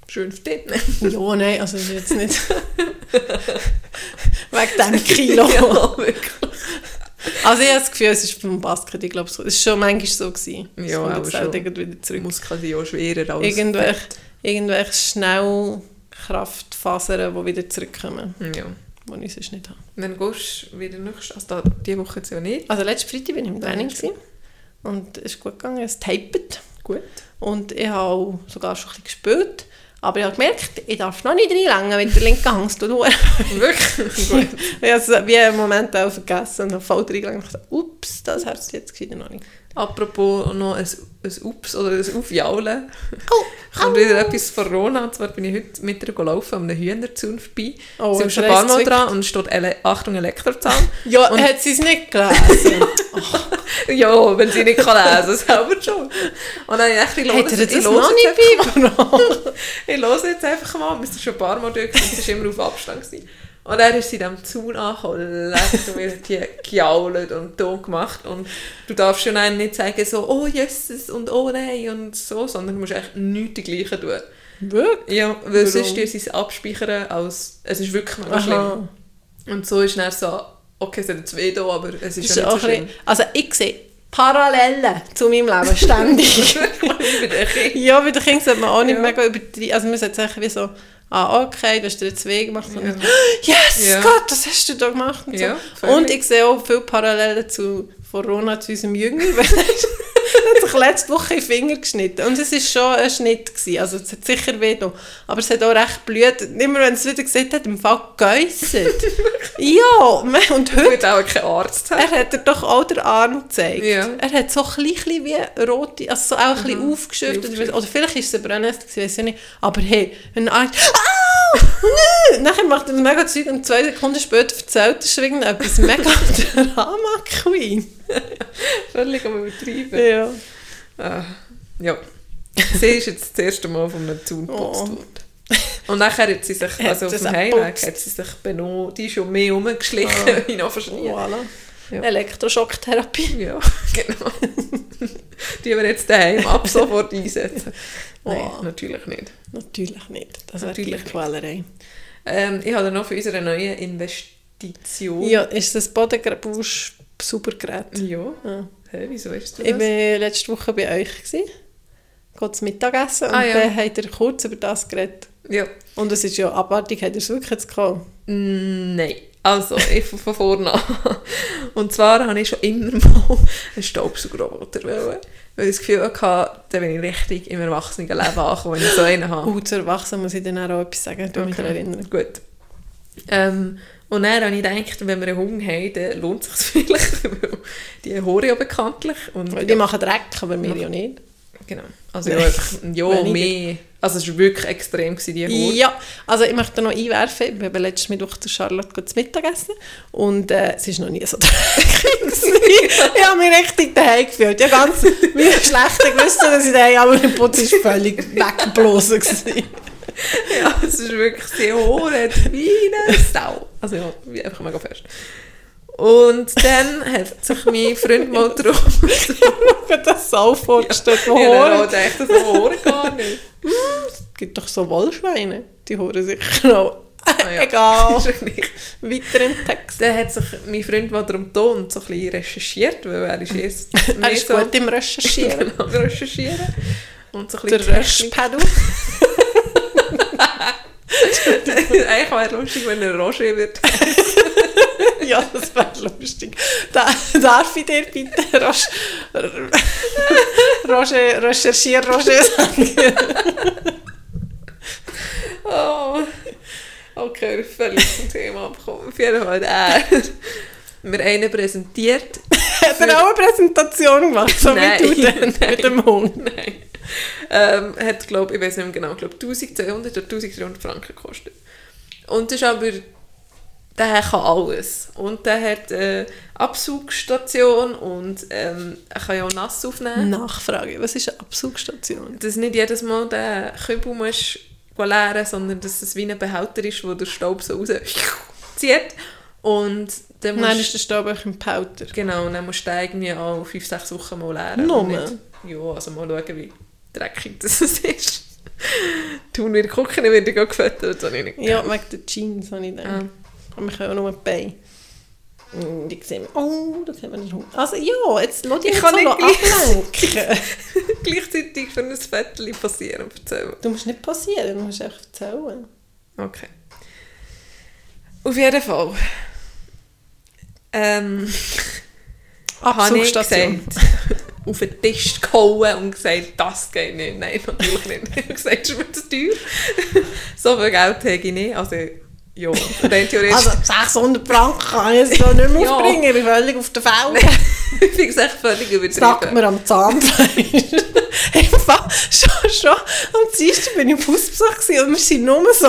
Schön für dich. (laughs) Ja, nein, also ist jetzt nicht (laughs) wegen dem Kilo. (laughs) ja, wirklich. Also ich habe das Gefühl, es ist vom Basket, ich glaube, es war schon manchmal so. Gewesen. Es Ja, aber jetzt schon. wieder zurück. Muskeln sind ja schwerer als Irgendwelche, irgendwelche schnell Kraftfasern, die wieder zurückkommen, Ja. die ich sonst nicht habe. Dann gehst du wieder nächstes, also da, diese Woche jetzt ja nicht. Also letzten Freitag war ich im Training gewesen. und es ist gut gegangen, es tapet. Gut. Und ich habe auch sogar schon ein bisschen gespielt. Aber ich habe gemerkt, ich darf noch nicht reinlängen mit der. Es tut nur- (laughs) Wirklich? Gut. ich habe es wie einen Moment auch vergessen und habe voll reingelangt und gesagt, ups, das hat es jetzt noch nicht. Apropos noch ein, ein Ups oder ein Aufjaulen. Oh, Kommt wieder etwas von Rona. Und zwar bin ich heute mit ihr gelaufen, an einem Hühnerzaun vorbei. Oh, Sie sind schon ein paar Mal dran und steht Ele Achtung Elektrozaun. (laughs) Ja, Und- hat sie es nicht gelesen? (laughs) ja, wenn sie nicht kann lesen selber schon. Und dann habe ich echt, ich höre noch es nicht einfach mal. (laughs) Ich höre jetzt einfach mal, wir sind schon ein paar Mal durch, es war immer auf Abstand. Gewesen. Und dann ist in diesem Zaun angekommen, und hat die gejault und Ton gemacht. Und du darfst ja dann nicht sagen so, oh Jesus und oh nein und so, sondern du musst echt nichts dergleichen tun. Wirklich? Ja, weil Warum? sonst sie es abspeichern als, es ist wirklich Aha. schlimm. Und so ist dann so, okay, es hat zwei da, aber es ist Ist ja nicht so ein schlimm. bisschen, also ich sehe Parallelen zu meinem Leben ständig. (laughs) Bei den Kindern. ja, bei den Kindern sollte man auch nicht Ja. mega übertreiben. Also man sollte sagen wie so, ah okay, du hast dir jetzt weh gemacht. Und Ja. (gasps) yes, Ja. Gott, das hast du da gemacht. Und, so. Ja, und ich sehe auch viele Parallelen zu Corona zu unserem Jünger. (laughs) Er hat sich letzte Woche in den Finger geschnitten. Und es war schon ein Schnitt. Gewesen. Also es hat sicher weh. Aber es hat auch recht blüht. Immer wenn es wieder gesehen hat, im Fall geäusset. (laughs) ja, und heute will auch kein Arzt haben. er hat dir doch auch den Arm gezeigt. Ja. Er hat so ein bisschen wie rote, also so auch ein bisschen aufgeschüttet. Aufgeschüttet. Oder vielleicht ist es ein Brennnessel, ich weiß nicht. Aber hey, er «Au! (laughs) Nö!» Nachher macht er mega Zeug und zwei Sekunden später erzählt er schon irgendetwas mega (laughs) Drama Queen. (laughs) Völlig am Übertreiben. Ja. Ah, ja. Sie ist jetzt das erste Mal von einem Zaun geputzt Oh. worden. Und nachher hat sie sich, also auf dem Heimweg, hat sie sich benommen, die ist schon mehr rumgeschlichen, Ah. (laughs) wie noch verschnien. Voilà. Ja. Elektroschocktherapie. Ja, (laughs) genau. die wir jetzt daheim ab sofort einsetzen. Nein, Oh. natürlich nicht. Natürlich nicht. Das wäre Natürlich Quälerei. Ähm, ich habe noch für unsere neue Investition. Ja, ist das Bodenbusch Supergerät? Ja. Ja. Hä, wieso ist das? Ich war letzte Woche bei euch. Gewesen. Geht Mittagessen Ah, und ja. dann habt ihr kurz über das geredet. Ja. Und es ist ja abartig, habt ihr es wirklich jetzt? Mm, Nein. Also, ich von vorne an. (laughs) Und zwar habe ich schon immer mal einen Staubsaugerroboter wollen. Weil ich das Gefühl hatte, dann bin ich richtig im Erwachsenenleben angekommen, wenn ich so einen habe. Oh, zu Erwachsenen muss ich dann auch etwas sagen, du mich Okay. daran erinnern. Gut. Ähm, und dann habe ich gedacht, wenn wir einen Hunger haben, dann lohnt es sich (laughs) vielleicht, weil die hören ja bekanntlich. Und Die machen Dreck, aber wir ja nicht. Genau. Also ja, einfach, (laughs) ja mehr. Also es war wirklich extrem, gewesen, die Horde. Ja, also ich möchte noch einwerfen, wir haben letztes Mittwoch zu Charlotte zu Mittag essen und äh, es war noch nie so (laughs) dreckig. ich habe mich richtig daheim gefühlt. Ja, ganz wie schlecht gewusst, dass ich daheim aber der Putz ist völlig weggeblasen gewesen. (laughs) Ja, es ist wirklich, sie holen wie eine Sau. Also ja, einfach mega fest. Und dann hat sich mein Freund mal drauf... (laughs) Ich habe das so vorgestellt, Ja, wo ich gedacht, das holen gar nicht. (laughs) Es gibt doch so Wollschweine, die hören sicher auch. Ah ja. Egal, weiter im Text. Dann hat sich mein Freund mal darum getan und so ein bisschen recherchiert, weil er ist erst Er ist so gut im Recherchieren. genau, recherchieren. Und so ein Der bisschen Technik. Röschpedal. (laughs) Eigentlich wäre lustig, wenn er Roger wird. (laughs) Ja, das wäre lustig. Da, darf ich dir bitte Roche, Roger, recherchier Roger sagen? Oh. Okay, völlig vom Thema abgekommen. Auf jeden Fall hat er mir einen präsentiert. Hat er auch eine Präsentation gemacht, so Nein, wie du (laughs) nein. mit dem Hund? Nein. Ähm, hat, glaub, ich weiß nicht mehr genau, glaub, 1200 oder 1300 Franken gekostet. Und das ist aber der kann alles. Und der hat eine Absugstation und ähm, er kann ja auch nass aufnehmen. Nachfrage, was ist eine Absugstation? Dass nicht jedes Mal den Kübel musst leeren sondern dass es wie ein Behälter ist, wo der Staub so rauszieht. Und dann Nein, musst- ist der Staub auch im Powder. Genau, und dann musst du den irgendwie auch 5, 6 Wochen mal leeren. Nur? Ja, also mal schauen, wie dreckig (laughs) das ist. Tun wir gucken, wird er gefüttert, das habe ich nicht Ja, wegen der Jeans habe ich gedacht. Ah. Aber wir können auch nur die Beine. Mm, Die sehen wir. Oh, da sehen wir den Hund. Also ja, jetzt lass dich Ich nicht kann so nicht ablenken. (laughs) Gleichzeitig für ein Viertel passieren erzählen. du musst nicht passieren, du musst einfach erzählen. Okay. Auf jeden Fall. Ähm, (laughs) habe ich Absugstation. gesagt, auf den Tisch gehauen und gesagt, das geht nicht. Nein, natürlich nicht. (laughs) Ich habe gesagt, das ist mir zu teuer. (laughs) so viel Geld habe ich nicht. Also, ja, rein theoretisch. Also 600 Franken kann ich jetzt so nicht mehr (laughs) Ja. aufbringen, ich bin völlig auf der Feld. ich finde es echt völlig Sagt übertrieben. mir am Zahnfleisch. Einfach, schon, schon am Dienstag bin ich auf Hausbesuch und wir sind nur so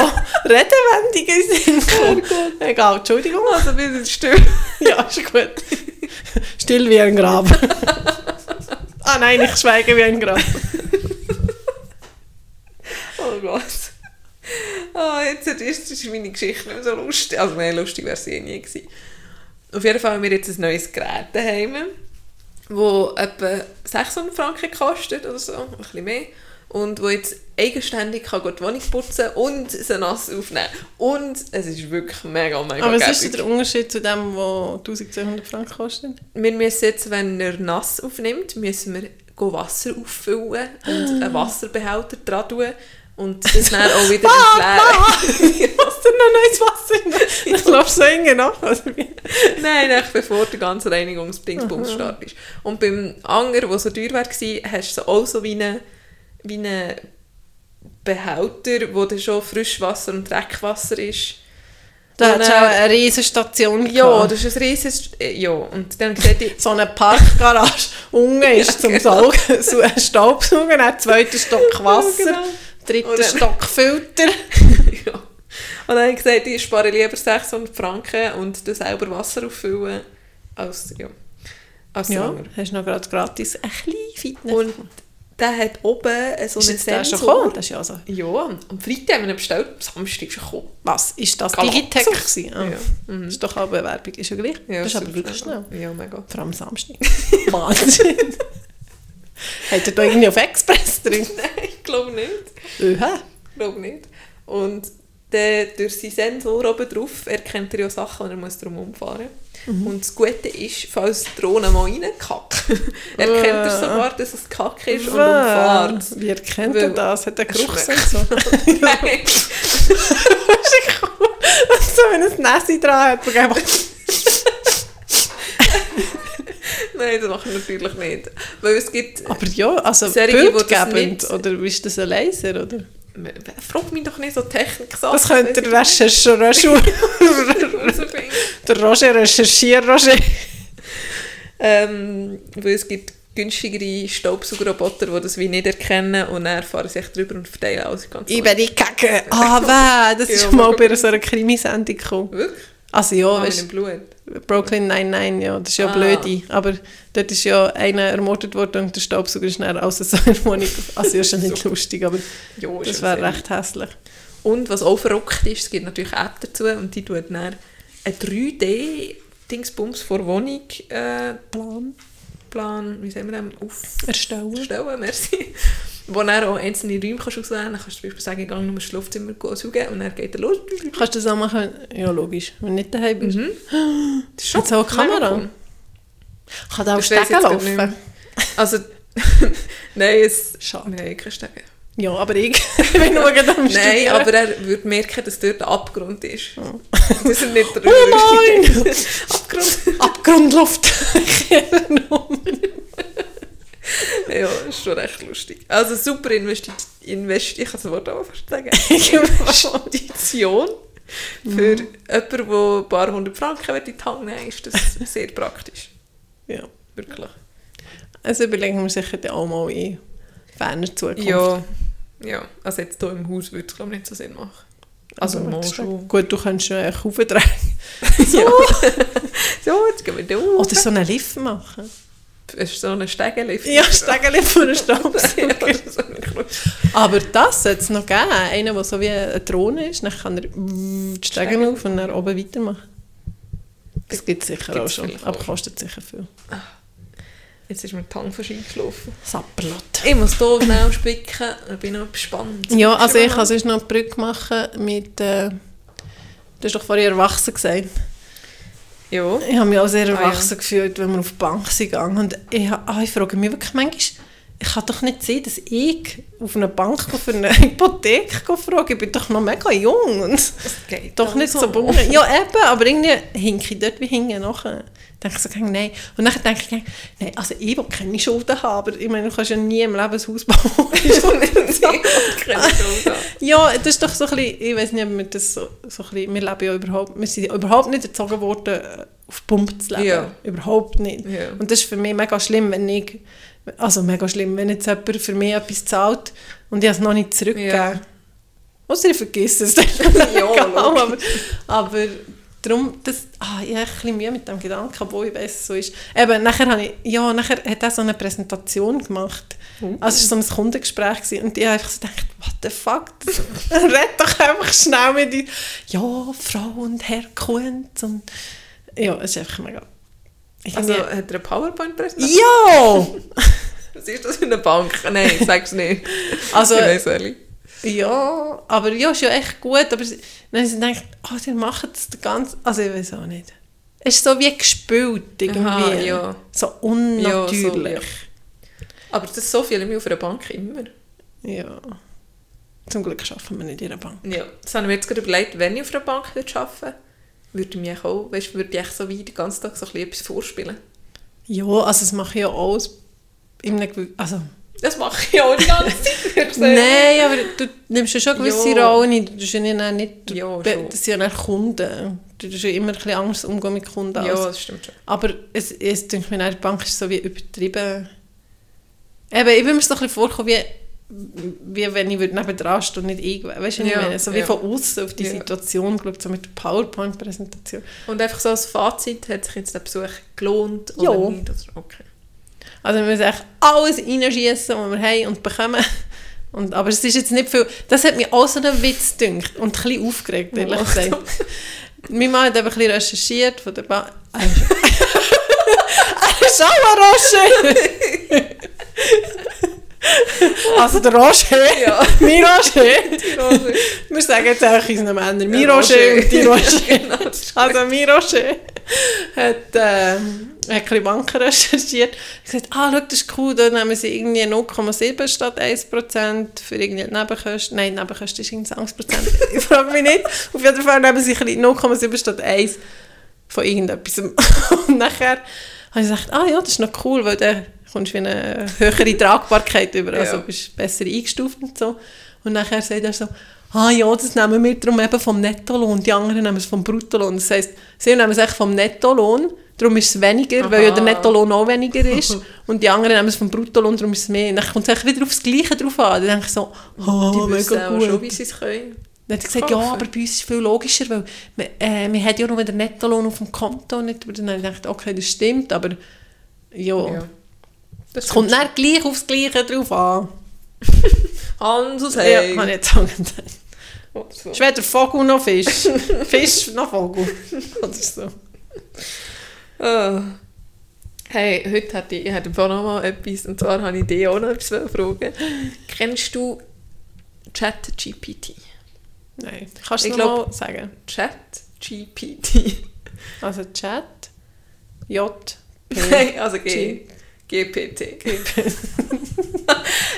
den Sinn gekommen. Egal, Entschuldigung. Also, wir sind still. Ja, ist gut. Still wie ein Grab. Ah nein, ich schweige wie ein Grab. (laughs) Oh Gott. Ah, jetzt ist, ist meine Geschichte nicht so lustig. Also, nein, lustig wäre sie eh nie gewesen. Auf jeden Fall haben wir jetzt ein neues Gerät daheim, das etwa 600 Franken kostet oder so, ein bisschen mehr. Und wo jetzt eigenständig kann die Wohnung putzen und sie nass aufnehmen Und es ist wirklich mega, mega Aber was ist der Unterschied zu dem, was 1200 Franken kostet? Wir müssen jetzt, wenn er nass aufnimmt, müssen wir Wasser auffüllen und einen Wasserbehälter dran tun und das dann auch wieder entleeren. (laughs) Hast du noch neues Wasser? Ich glaube, (laughs) so hängen noch. Nein, echt bevor der ganze Reinigungsdingsbums start ist. Und beim Anger, der so teuer war, hast du so auch so wie einen wie einen Behälter, wo dann schon Frischwasser und Dreckwasser ist. Da hat es auch eine riesen Station Ja, das ist ein riesiges... Ja, und dann sieht ich... (laughs) so eine Parkgarage (laughs) unten ist zum genau. Saugen, (laughs) so ein Staubsaugen, dann zweiter Stock Wasser, genau. dritter Stock Filter. ja. Und dann habe ich gesagt, ich spare lieber 600 Franken und du selber Wasser auffüllen als... Ja, als Ja, Anger. hast du noch gerade gratis ein bisschen Fitness. Und der hat oben so ist einen jetzt der schon Sensor. gekommen? Das ist ja so. Ja, am Freitag haben wir ihn bestellt, am Samstag ist er gekommen. Was, ist das. Digitech gewesen? Ah. Ja. Mhm. Das ist doch auch Bewerbung, ist ja gleich. Ja, das ist aber wirklich schnell. Ja, mega. Vor allem Samstag. (laughs) Wahnsinn. (laughs) Hat er da irgendwie auf Express (laughs) drin? Nein, ich glaube nicht. Öha. Ich glaube nicht. Und der, durch seinen Sensor oben drauf erkennt er ja Sachen und er muss darum umfahren. Mhm. Und das Gute ist, falls die Drohne mal reinkackt, erkennt (laughs) er Äh. sogar, dass es Kack ist und umfährt. Wie erkennt Weil- er das? Hat er Geruchssensor? (laughs) Nein. so, wenn er ein Nässe dran hat, dann einfach... (laughs) Nein, das machen wir natürlich nicht. Weil es gibt... Aber ja, also das bildgebend, oder ist das ein Laser, oder? Frag mich doch nicht so Technik-Sachen. Das könnte der rausfinden. (laughs) (laughs) der Roger recherchiert, Roger. Ähm, weil es gibt günstigere Staubsaugerroboter, die das wie nicht erkennen und dann fahren sie echt drüber und verteilen alles ganz Ich bin die Kacke. Ah, (laughs) weh, das ist Ja, mal bei so einer Krimisendung gekommen. Wirklich? Also ja, Ah, weißt. Brooklyn 99, ja, das ist ja Ah. blöde. Aber dort ist ja einer ermordet worden und der Staubsauger ist dann aus so einer Wohnung. Also ja, schon nicht lustig, aber Ja, ist das wäre recht hässlich. Und was auch verrückt ist, es gibt natürlich App dazu und die tut dann ein 3D-Dingsbums vor Wohnung äh, Plan. Plan, wie sagen wir dem, Erstellen. aufstellen, merci. Wo dann auch einzelne Räume kannst auswählen kannst. Du kannst zum Beispiel sagen, ich gehe nur ins Schlafzimmer saugen und dann geht er los. Kannst du das auch machen? Ja, logisch. Wenn du nicht daheim bist. Mhm. (gasps) Das ist es auch eine Kamera? cool. Kann da auch Stegen laufen? Also, (laughs) nein, es... Schade. Haben keine Stege. Ja, aber ich (laughs) bin nur gerade am Nein, Studieren. aber er würde merken, dass dort ein Abgrund ist. (laughs) Oh. Das ist nicht der Oh nein! Abgrund. Abgrundluft. (laughs) Ja, ist schon recht lustig. Also super Investi Investi ich kann das Wort auch fast sagen. (laughs) Investition. Für jemanden, der ein paar hundert Franken in die Hand nehmen ist das (laughs) sehr praktisch. ja. Wirklich. Also überlegen wir sicher dann auch mal in ferner Zukunft. Ja, ja. Also jetzt hier im Haus würde es glaube ich nicht so Sinn machen. Also mal extra. schon. Gut, du kannst schon einen Haufen tragen. So, so jetzt gehen wir da. Oder so einen Lift machen. Ist so ein Stegenlift. Ja, Stegenlift von einem Staubsauger. So. Aber das sollte es noch geben. Einer, der so wie eine Drohne ist, dann kann er die Stegen auf und dann oben weitermachen. Das gibt es sicher auch Gibt's schon, vielleicht aber auch. kostet sicher viel. Jetzt ist mir die Hand fast eingeschlafen. Sapperlot. Ich muss hier schnell spicken, ich bin noch gespannt. Ja, also ich kann sonst noch eine Brücke machen mit... Äh, du hast doch vorhin erwachsen gesagt. Ja. Ich habe mich auch sehr Ah, ja. erwachsen gefühlt, wenn wir auf die Bank sind gegangen. Und ich, ah, ich frage mich wirklich manchmal, ich kann doch nicht sehen, dass ich auf einer Bank für eine (laughs) Hypothek frage. Ich bin doch noch mega jung. Und geht doch nicht so bunt. Ja, eben, aber irgendwie hinke ich dort wie hinten nachher. Denke ich so, nein. Und dann denke ich, nein, also ich will keine Schulden haben, aber ich meine, du kannst ja nie im Leben ein Haus bauen. ja, das ist doch so ein bisschen, ich weiß nicht, ob wir das so, so ein bisschen, wir leben ja überhaupt, wir sind überhaupt nicht erzogen worden, äh, auf Pump zu leben. Ja. Überhaupt nicht. Ja. Und das ist für mich mega schlimm, wenn ich, also mega schlimm, wenn jetzt jemand für mich etwas zahlt und ich es noch nicht zurückgebe. Ja. Außer ich vergesse es dann. (laughs) Ja, (laughs) aber, aber darum, das, ah, ich habe ein bisschen Mühe mit dem Gedanken, obwohl ich es so ist. Eben, nachher, habe ich, ja, nachher hat er so eine Präsentation gemacht. Also es war so ein Kundengespräch gewesen, und ich habe einfach so gedacht, what the fuck, (laughs) red doch einfach schnell mit ihm. Ja, Frau und Herr Kunz und ja, es ist einfach mega... Ich Also, hat er eine PowerPoint-Präsentation? ja! (laughs) Was ist das für eine Bank? Nein, sag's nicht. Also, ich weiss ehrlich. Ja, aber ja, ist ja echt gut. Aber sie- dann habe ich gedacht, oh, die machen das ganzen... Also ich weiß auch nicht. Es ist so wie gespielt irgendwie. Aha, ja. So unnatürlich. Ja, so, ja. Aber das ist so viel auf einer Bank immer. ja. Zum Glück arbeiten wir nicht in einer Bank. Ja, das habe ich mir jetzt gerade überlegt, wenn ich auf einer Bank würde arbeiten würde, würde ich mich auch, weißt, würde ich so wie den ganzen Tag so ein bisschen etwas vorspielen. Ja, also das mache ich ja auch aus- in einem also Das mache ich auch die ganze Zeit. (laughs) Nein, aber du nimmst ja schon gewisse Ja. Rollen. Du tust ja nicht, nicht Ja, das sind ja Kunden. Du tust ja immer ein bisschen anders umgehen mit Kunden. als- Ja, das stimmt schon. Aber es, es denke mir, die Bank ist so wie übertrieben. Eben, ich bin mir so ein bisschen vorgekommen, wie, wie wenn ich würd nebendran stehe und nicht ich. Weißt du, was ich Ja, meine? So wie ja. von außen auf die Ja. Situation geschaut, so mit der PowerPoint-Präsentation. Und einfach so als Fazit, hat sich jetzt der Besuch gelohnt Ja. oder nicht? Okay. Also wir müssen echt alles reinschießen, was wir haben und bekommen. Und, aber es ist jetzt nicht viel... Das hat mich auch so einen Witz gedünkt und ein bisschen aufgeregt, ehrlich Oh, gesagt. Mein Mann hat eben ein bisschen recherchiert von der Bank. Er ist auch ein Roger! also der Roger, Ja. mein Rose. Wir sagen jetzt auch unseren Männern, mein Roger. und die (laughs) Roger. Genau, Also mein Roger (laughs) hat, äh, hat ein bisschen Banken recherchiert. Er hat gesagt, ah, schau, das ist cool, da nehmen sie irgendwie 0,7 statt 1% für irgendwie die Nebenkosten. Nein, Nebenkosten ist irgendwie 20%. (laughs) ich frage mich nicht. Auf jeden Fall nehmen sie ein bisschen 0,7 statt 1 von irgendetwas. (laughs) Und nachher habe ich gesagt, ah ja, das ist noch cool, weil dann kommst du eine höhere Tragbarkeit über, also Ja. bist besser eingestuft und so. Und nachher sagt er so, ah ja, das nehmen wir darum eben vom Nettolohn, die anderen nehmen es vom Bruttolohn. Das heisst, sie nehmen es echt vom Nettolohn, darum ist es weniger, weil ja der Aha. Nettolohn auch weniger ist. (laughs) und die anderen nehmen es vom Bruttolohn, darum ist es mehr. Und dann kommt es wieder aufs Gleiche drauf an. Dann denke ich so, oh, Die wissen mega auch schon, gut. wie sie es können. Dann hat er gesagt, ja, kaufen. aber bei uns ist es viel logischer, weil wir, äh, haben ja nur den Nettolohn auf dem Konto. Nicht, aber dann habe ich gedacht, okay, das stimmt, aber ja, Ja. Das es kommt nicht gleich aufs Gleiche drauf an. (laughs) Hans und Ja, Hey. habe ich jetzt. Oder so. Ist weder Vogel noch Fisch. (laughs) Fisch noch Vogel. Oder so. Ah. Hey, heute hatte ich, ich hatte noch mal etwas, und zwar habe ich dich auch noch etwas fragen. Kennst du ChatGPT? Nein, kannst du Ich noch glaub- mal sagen? ChatGPT. Also Chat, J, P, Nein, also G, GPT. (laughs)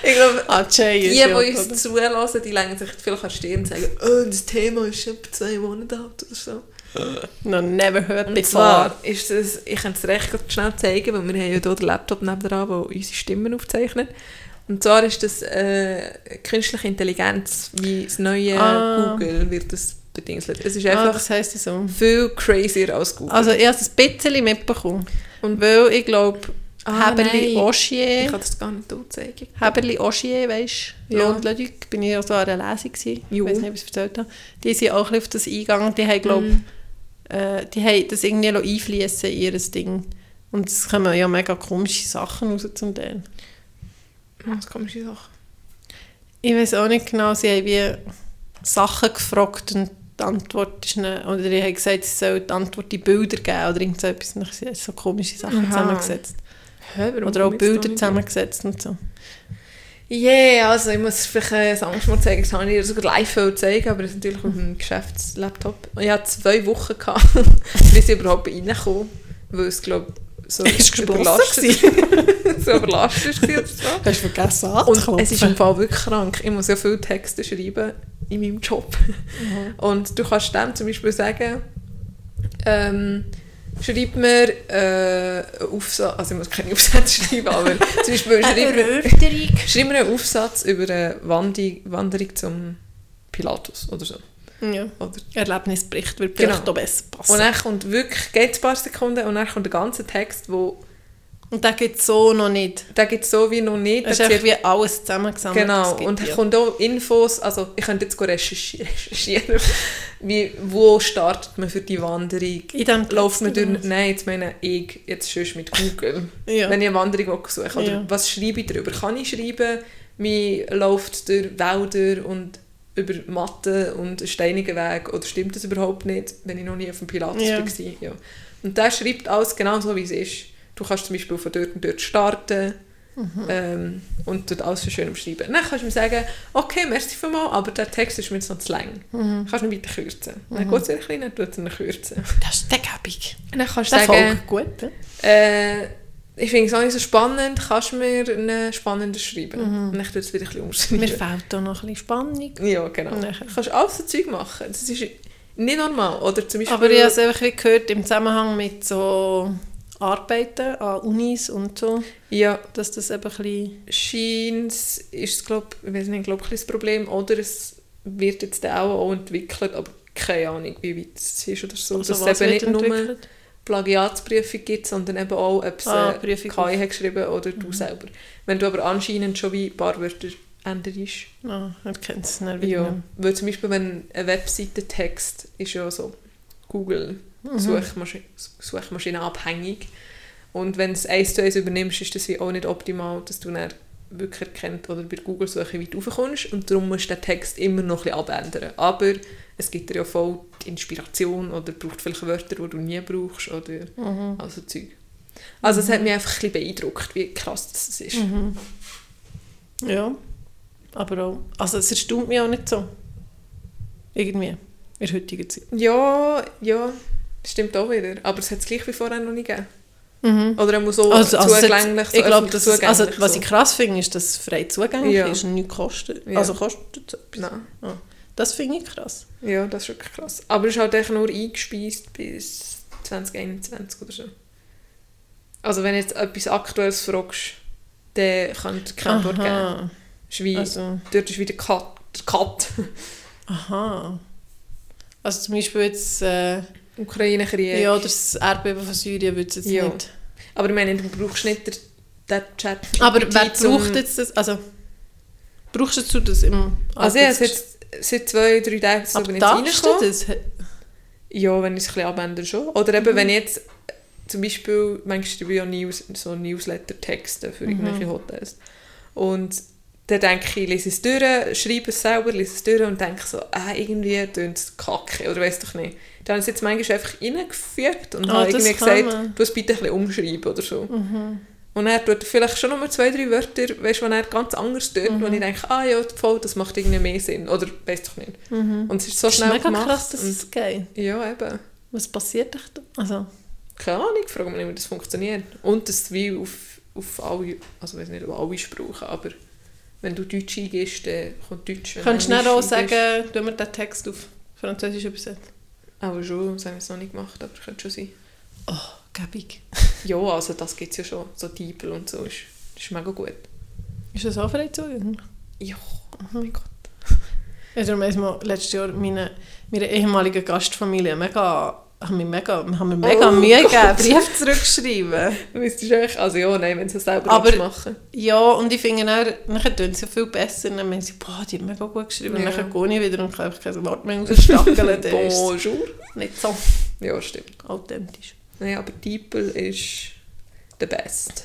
ich glaube, ah, die, die uns zulassen, die legen sich vielleicht an die Stirn und sagen, oh, das Thema ist schon zwei Monate alt oder so. No, never heard Und before. zwar ist das, ich kann es recht schnell zeigen, weil wir haben ja hier den Laptop nebenan, der unsere Stimmen aufzeichnet. Und zwar ist das äh, künstliche Intelligenz, wie das neue Ah. Google wird das bedingselt. Es ist Ah, einfach das heisst so. viel crazier als Google. Also ich habe es ein bisschen mitbekommen. Und- weil ich glaube, Ah, Heberli nein. ich Oschier, kann das gar nicht hier zeigen. Heberli Oschier, weisst du, Ja. Lond Leduc, bin ich ja so an einer Lesung gewesen. Ich weiß nicht, ob ich es erzählt habe. Die sind auch auf das eingegangen. Die haben, glaube Mhm. äh, die haben das irgendwie einfließen in ihr Ding. Und es kommen ja mega komische Sachen raus zum Teil. Was komische Sache? Ich weiß auch nicht genau, sie haben wie Sachen gefragt und die Antwort ist nicht, oder ich habe gesagt, sie soll die Antwort in Bilder geben oder irgend so etwas. Und sie haben so komische Sachen Aha. zusammengesetzt. Hä, Oder auch Bilder zusammengesetzt und so. Yeah, also ich muss vielleicht äh, das Angst mal zeigen, das habe ich dir sogar live zeigen, aber das ist natürlich auf dem Geschäftslaptop. Und ich hatte zwei Wochen, gehabt, (laughs) bis ich überhaupt reinkomme, weil es, glaube so (laughs) Ist überlastet, (laughs) so überlastet war. oder so. Hast du vergessen Und es ist im Fall wirklich krank. Ich muss ja viele Texte schreiben in meinem Job. Und du kannst dem zum Beispiel sagen, ähm, schreib mir äh, einen Aufsatz, also ich muss keine Aufsätze schreiben, aber zum Beispiel (laughs) schreib mir, schreib mir einen Aufsatz über eine Wandi Wanderung zum Pilatus oder so. Ja. Oder Erlebnisbericht wird Genau. vielleicht auch besser passen. und dann kommt wirklich, geht ein paar Sekunden und dann kommt der ganze Text, wo, Und den gibt es so noch nicht. den gibt es so wie noch nicht. Es ist Der einfach wie alles zusammengesammelt. Genau, und es kommt auch Infos, also ich könnte jetzt (laughs) recherchieren, wie, wo startet man für die Wanderung? In dem Läuft man durch, nein, jetzt meine ich jetzt schon mit Google, Ja. wenn ich eine Wanderung suche, oder Ja. was schreibe ich darüber? Kann ich schreiben, wie läuft durch Wälder und über Matten und einen steinigen Weg, oder stimmt das überhaupt nicht, wenn ich noch nie auf dem Pilatus Ja. war? Ja. Und der schreibt alles genau so, wie es ist. Du kannst zum Beispiel von dort und dort starten, Mhm. ähm, und dort alles so schön umschreiben. Dann kannst du mir sagen, okay, merci vielmals, aber der Text ist mir jetzt noch zu lang. Mhm. Kannst du ihn weiter kürzen. Dann geht es ein bisschen, dann tut es ihn kürzen. (laughs) Das ist. Und dann kannst du sagen, gut. ne? äh, ich finde es auch nicht so spannend, kannst du mir einen spannenden schreiben? Mhm. Und dann tut es wieder ein bisschen Mir umschreiben. fehlt da noch ein bisschen Spannung. Ja, genau. Und Du dann- kannst alles so Zeug machen. Das ist nicht normal. Oder zum Beispiel... Aber ich habe es einfach gehört im Zusammenhang mit so Arbeiten an Unis und so, ja, dass das eben ein bisschen... scheint ist es, glaub, ich weiß nicht, glaub, ein das Problem. Oder es wird jetzt auch, auch entwickelt, aber keine Ahnung, wie weit es ist oder so. Also dass es eben nicht nur entwickelt? Plagiatsprüfung gibt, sondern eben auch, ob es Ah, äh, KI hat geschrieben oder du selber. Wenn du aber anscheinend schon wie ein paar Wörter änderst. Ah, er kennt es nicht Ja, weil zum Beispiel, wenn ein Webseitentext ist ja so Google Mhm. Suchmaschine, Suchmaschine abhängig und wenn du es eins zu eins übernimmst, ist das wie auch nicht optimal, dass du dann wirklich erkennt oder bei Google-Suche weit raufkommst und darum musst du den Text immer noch ein bisschen abändern. Aber es gibt dir ja voll die Inspiration oder braucht vielleicht Wörter, die du nie brauchst oder Mhm. also Zeug. Also es hat mich einfach ein bisschen beeindruckt, wie krass das ist. Mhm. Ja, aber auch... Also es erstaunt mich auch nicht so. Irgendwie. In der heutigen Zeit. Ja, ja, stimmt auch wieder. Aber es hat es gleich wie vorher noch nicht gegeben. Mhm. Oder er muss so Also, also zugänglich, so ich es, also, was so. ich krass finde, ist, dass es frei zugänglich Ja. ist und nichts kostet. Ja. Also kostet es etwas. Nein. Das finde ich krass. Ja, das ist wirklich krass. Aber es ist halt echt nur eingespeist bis 2021 oder so. Also wenn du jetzt etwas Aktuelles fragst, dann könnt ihr keine Antwort geben. Ist wie, Also, Dort ist wieder Cut. Cut. (laughs) aha. Also zum Beispiel jetzt... Äh, Ukraine-Krieg. ja, oder das Erdbeben von Syrien würde es jetzt Ja. nicht... Aber ich meine, du brauchst nicht den, den Chat. Aber wer braucht jetzt das? Also, brauchst du das im Also ja, seit, seit zwei, drei Tagen so Aber bin ich darfst du reingekommen. das? Ja, wenn ich es ein bisschen abändere schon. Oder eben, Mhm. wenn ich jetzt zum Beispiel, manchmal schreibe ich ja News, so Newsletter-Texte für irgendwelche Mhm. Hotels. Und dann denke ich, ich lese es durch, schreibe es selber, lese es durch und denke so, ah, irgendwie tönt es kacke oder weiss doch nicht. Dann habe ich es jetzt manchmal einfach reingefügt und Ah, habe das irgendwie gesagt, man. du es bitte ein bisschen umschreiben oder so. Mhm. Und er tut vielleicht schon noch zwei, drei Wörter, weißt, wo er ganz anders tut, Mhm. wo ich denke, ah ja, voll, das macht irgendwie mehr Sinn. Oder weiss doch nicht. Mhm. Und es ist so Das ist schnell mega gemacht. krass, dass es geht. ja, eben. Was passiert da? Also, Keine Ahnung, ich frage mich nicht, wie das funktioniert. Und das wie auf, auf alle, also ich weiß nicht, auf alle Sprachen, aber wenn du Deutsch eingibst, dann kommt Deutsch. Wenn könntest du auch sagen, tun wir den Text auf Französisch übersetzen? Aber schon, das haben wir jetzt noch nicht gemacht, aber könnte schon sein. Oh, gäbig. Ja, also das gibt es ja schon. So Diebel und so ist, ist mega gut. Ist das auch frei zugänglich? Ja, oh mein Gott. Haben mal letztes Jahr meine, meine ehemalige Gastfamilie mega, haben mir mega, haben mir mega Oh Mühe Gott. gegeben, Brief zurückschreiben. (laughs) Du müsstest eigentlich, also ja, nein, wenn sie es selber Aber- machen Ja, und ich finde dann, nachher tun sie viel besser. Dann meinen sie, boah, die haben mega gut geschrieben. Und Ja. dann gehe ich wieder und kann kein Wort mehr rausstackeln. (laughs) Bonjour. nicht so. Ja, stimmt. Authentisch. Nein, aber DeepL ist the best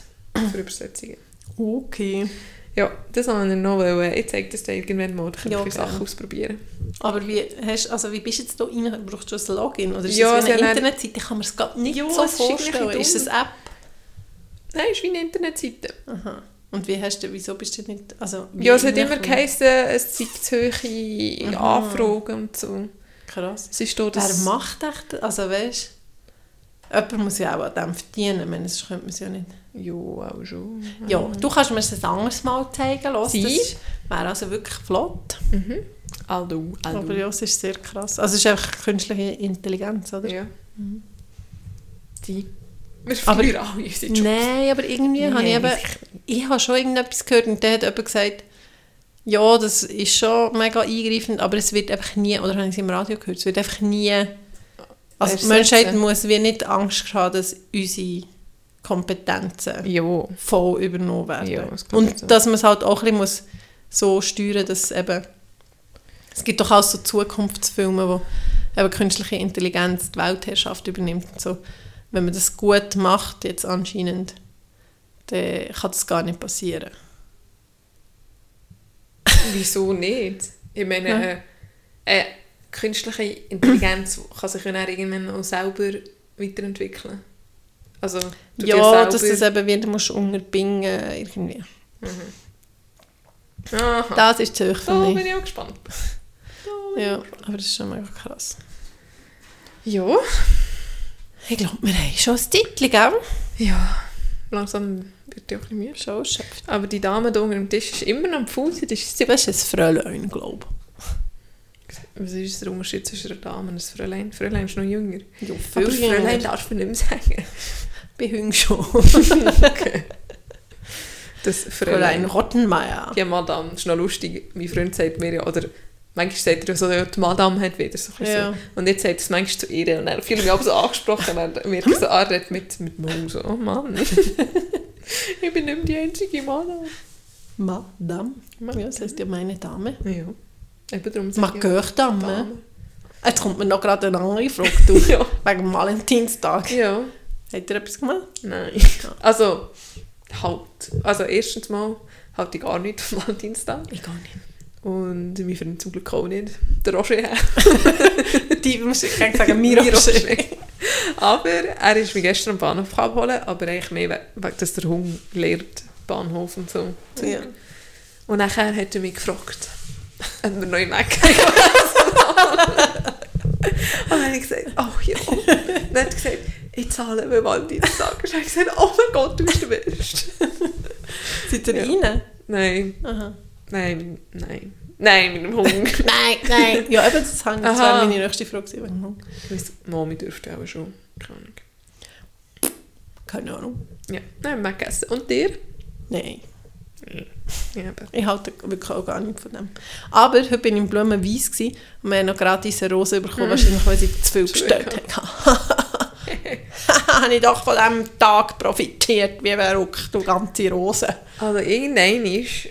für Übersetzungen. Okay. Ja, das wollte ich noch wollen. Ich zeige das dir irgendwann mal, da kann Ja, Sachen ausprobieren. Aber wie, hast, also wie bist du jetzt da rein? Brauchst du ein Login? Oder ist Ja, das wie sie eine Internetseite? Ich kann mir das gerade nicht Ja, so ist vorstellen. Ist das eine App? Nein, es ist wie eine Internetseite. Aha. Und wie hast du, wieso bist du nicht, also... Ja, es hat immer geheißen, es zeigt Aha. Anfragen und so. Krass. Es ist da Wer das... macht echt, also weißt jemand muss ja auch an dem verdienen, ich meine, sonst könnte man es ja nicht. Ja, auch schon. Ja, du kannst mir das ein anderes Mal zeigen lassen. Sie? Das wäre also wirklich flott. Mhm. Aldu, aldu. Aber ja, es ist sehr krass. Also es ist einfach künstliche Intelligenz, oder? Ja. Die. Wir Aber- verlieren alle unsere Jobs. Nein, aber irgendwie habe ich eben, ich habe schon irgendetwas gehört und dann hat jemand gesagt, ja, das ist schon mega eingreifend, aber es wird einfach nie, oder habe ich es im Radio gehört, es wird einfach nie, also die. Menschheit muss wie nicht Angst haben, dass unsere Kompetenzen Ja. voll übernommen werden. Ja, das und sein. dass man es halt auch ein bisschen muss so steuern dass eben, es gibt doch auch so Zukunftsfilme, wo eben künstliche Intelligenz die Weltherrschaft übernimmt und so. Wenn man das gut macht, jetzt anscheinend, dann kann das gar nicht passieren. Wieso nicht? Ich meine, Ja. äh, äh, künstliche Intelligenz kann sich ja irgendwann auch selber weiterentwickeln. Also, ja, dass du das eben wieder musst unterbingen irgendwie. Aha. Das ist zu hoch für Da bin ich auch gespannt. Ich Ja, gespannt. aber das ist schon mega krass. Ja. Ich glaube, wir haben schon ein Titel, gell? Ja. Langsam wird ich auch ein bisschen müde. Schon erschöpft. Aber die Dame da unter dem Tisch ist immer noch am Fuß. Das ist ein Fräulein, glaube Was ist der Unterschied zwischen einer Dame und einem Fräulein? Fräulein ist noch jünger. Ja, Aber viel Fräulein jünger. darf man nicht mehr sagen. (laughs) Bei Hüng schon. Das Fräulein Fräulein. Rottenmeier. Ja, Madame, das ist noch lustig. Mein Freund sagt mir ja, oder manchmal sagt er so, ja, die Madame hat wieder so. Ja. so. Und jetzt sagt er es manchmal zu ihr und dann fühle ich mich aber so angesprochen und wird so anredet mit, mit Maul so, oh Mann. (laughs) ich bin nicht mehr die einzige Madame. Madame. Ja, das heisst ja meine Dame. Ja. Eben darum sage ich Marqueur-Dame. Dame. Jetzt kommt mir noch gerade eine andere Frage. Du. (laughs) Ja. Wegen dem Valentinstag. Ja. Hat er etwas gemacht? Nein. Also, halt. Also, erstens mal halte ich gar nicht vom (laughs) Valentinstag. Ich gar nicht. Und mein Freund zum Glück auch nicht. Der Roger. (laughs) Die muss ich gerne sagen, mir. Roger. Aber er ist mich gestern am Bahnhof abholen, aber eigentlich mehr, we- wegen, dass der Hund lernt, Bahnhof und so. Ja. Und nachher hat er mich gefragt, wir im Mac Und dann habe ich gesagt, oh ja. Und dann hat er gesagt, ich zahle mir Valentinstag. Und dann habe ich gesagt, oh mein Gott, du bist der Beste. Seid ihr Ja. rein? Nein, Aha. nein, nein. Nein, mit dem Hund. (laughs) Nein, nein. Ja, eben, das, ich- das wäre meine nächste Frage wegen. Ich weiss, Mami dürfte auch schon. Keine Ahnung. Keine Ahnung. Ja, nein, Mac essen. Und dir? Nein. Ich halte wirklich auch gar nicht von dem. Aber heute bin ich im Blumenweiss gewesen und wir haben noch gratis eine Rose bekommen, wahrscheinlich weil sie zu viel bestellt haben. (laughs) habe ich doch von diesem Tag profitiert, wie verrückt, du ganze Rose. Also irgendein ist...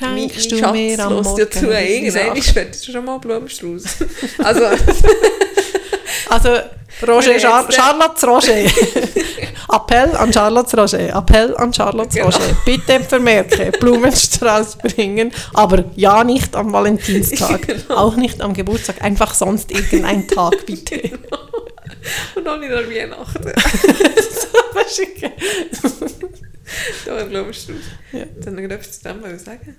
Mein, Schenkst mein du mir Schatz am hört Morgen ja zu. Irgendein Sachen? ist fertig. schon mal Blumenstrauß. (laughs) Also, (laughs) Also, Roger, Char Charlotte (laughs) Roger. Appell an Charlotte Roger. Appell an Charlotte Genau. Roger. Bitte vermerke, (laughs) Blumenstrauß bringen, aber ja nicht am Valentinstag. Genau. Auch nicht am Geburtstag. Einfach sonst irgendein Tag, (laughs) bitte. und noch nicht an Weihnachten. Was ist Da ein Blumenstrauß. Ja. Dann noch etwas zu dem sagen.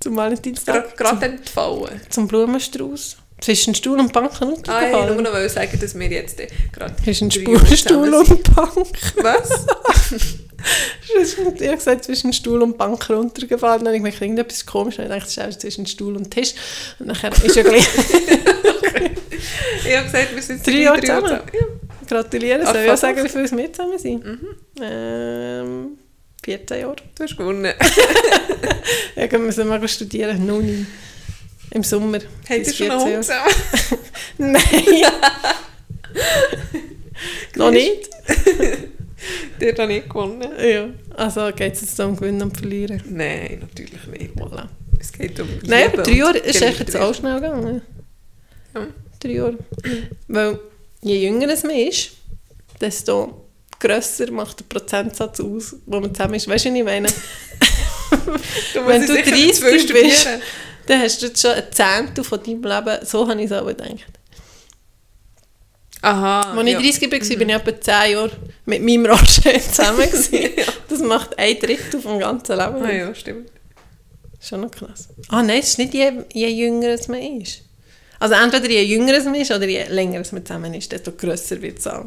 Zum Valentinstag? gerade entfallen. Zum Blumenstrauß? Zwischen Stuhl und Bank Ah, ich runtergefallen? nur noch sagen, dass wir jetzt äh, gerade... Zwischen drei Stuhl, Jahre Stuhl zusammen und Bank. Was? (laughs) Ich habe gesagt, zwischen Stuhl und Bank runtergefallen. Dann habe ich gedacht, irgendetwas komisch. Dann habe ich gedacht, das ist zwischen Stuhl und Tisch. Und nachher ist ja gleich... (laughs) Ich habe gesagt, wir sind Drei Jahre drei Jahren zusammen. Ja. Gratulieren. Ach, Soll ich auch sagen, wie viel wir zusammen sind? Mhm. Ähm, 14 Jahre. Du hast gewonnen. (laughs) Ja, wir mal studieren. Noch nie. Im Sommer. Habt ihr schon einen 14 Hund zusammen? Nein. (laughs) Noch nicht? (laughs) Der hat auch nicht gewonnen. Ja. Also geht es jetzt um Gewinnen und Verlieren. Nein, natürlich nicht. Voilà. Es geht um Nein, aber drei Jahre ist echt jetzt auch schnell gegangen. Ja. Drei Jahre. Weil je jünger es man ist, desto grösser macht der Prozentsatz aus, wo man zusammen ist. Weißt du, was ich meine? (laughs) Wenn du 30 bist, dann hast du jetzt schon ein Zehntel von deinem Leben, so habe ich es auch gedacht. Aha. Als ich 30 war, bin ich etwa 10 Jahre mit meinem Roger (laughs) zusammen. gewesen. (laughs) Das macht ein Drittel vom ganzen Leben. Ah ja, stimmt. Schon noch krass. Ah nein, es ist nicht je, je jünger es man ist. Also entweder je jünger es man ist oder je länger es man zusammen ist, desto grösser wird es auch.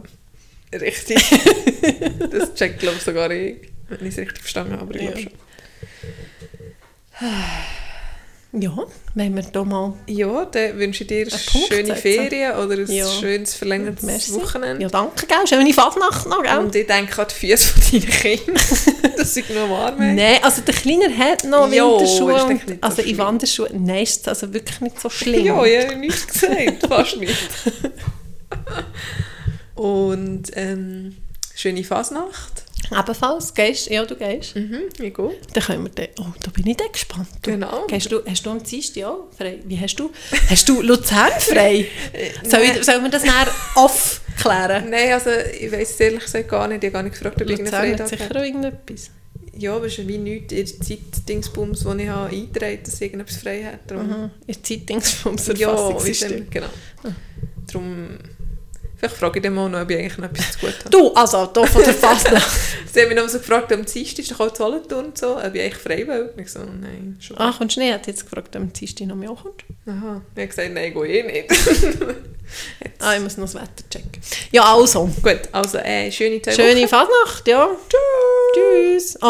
Richtig. (laughs) das checkt, glaube ich, sogar ich. Wenn ich es richtig verstanden habe, aber ich glaube Ja. schon. Ja, wenn wir da mal... Ja, dann wünsche ich dir Punkt schöne. Ferien oder ein Ja. schönes verlängertes Merci. Wochenende. Ja, danke, gell? Schöne Fasnacht noch, gell? Und ich denke an die Füße von deinen Kindern, (laughs) dass sie noch warm haben. Nein, also der Kleiner hat noch Ja, Winterschuhe. ist Und, nicht so also in schlimm. Wanderschuhen, nein, ist also wirklich nicht so schlimm. Ja, ich habe nichts gesagt, (laughs) fast nicht. (laughs) Und ähm, schöne Fasnacht. Ebenfalls, gehst Ja, du gehst. Mhm, ich gehe. Dann können wir dann... Oh, da bin ich dann gespannt. Du, Genau. Gehst du, hast du am Dienstag auch frei? Wie hast du... Hast du Luzern frei? (laughs) Soll, ich, sollen wir das nachher aufklären? Nein, also ich weiß es ehrlich gesagt gar nicht. Ich habe gar nicht gefragt, ob ich Luzern hat Freitag sicher habe. auch irgendetwas. Ja, aber es ist wie nichts in der Zeit-Dingsbums, die ich habe eingetragen habe, dass ich irgendetwas frei. Darum, Mhm. In der Zeitungsforms Ja, wie genau. Darum, vielleicht frage ich den mal noch, ob ich eigentlich noch etwas zu gut habe. Du, also, da von der Fasnacht. (laughs) Sie haben mich noch so gefragt, am Dienstag ist doch auch zu Solothurn und so, ob ich eigentlich frei will. Und ich so, nein, schon. ah, kommst du nicht? Hätte jetzt gefragt, ob am Dienstag noch mehr kommt. Aha. Ich habe gesagt, nein, gehe eh nicht. (laughs) Ah, ich muss noch das Wetter checken. Ja, also. Gut, also äh, schöne zwei Schöne Fasnacht, ja. Tschüss. Tschüss.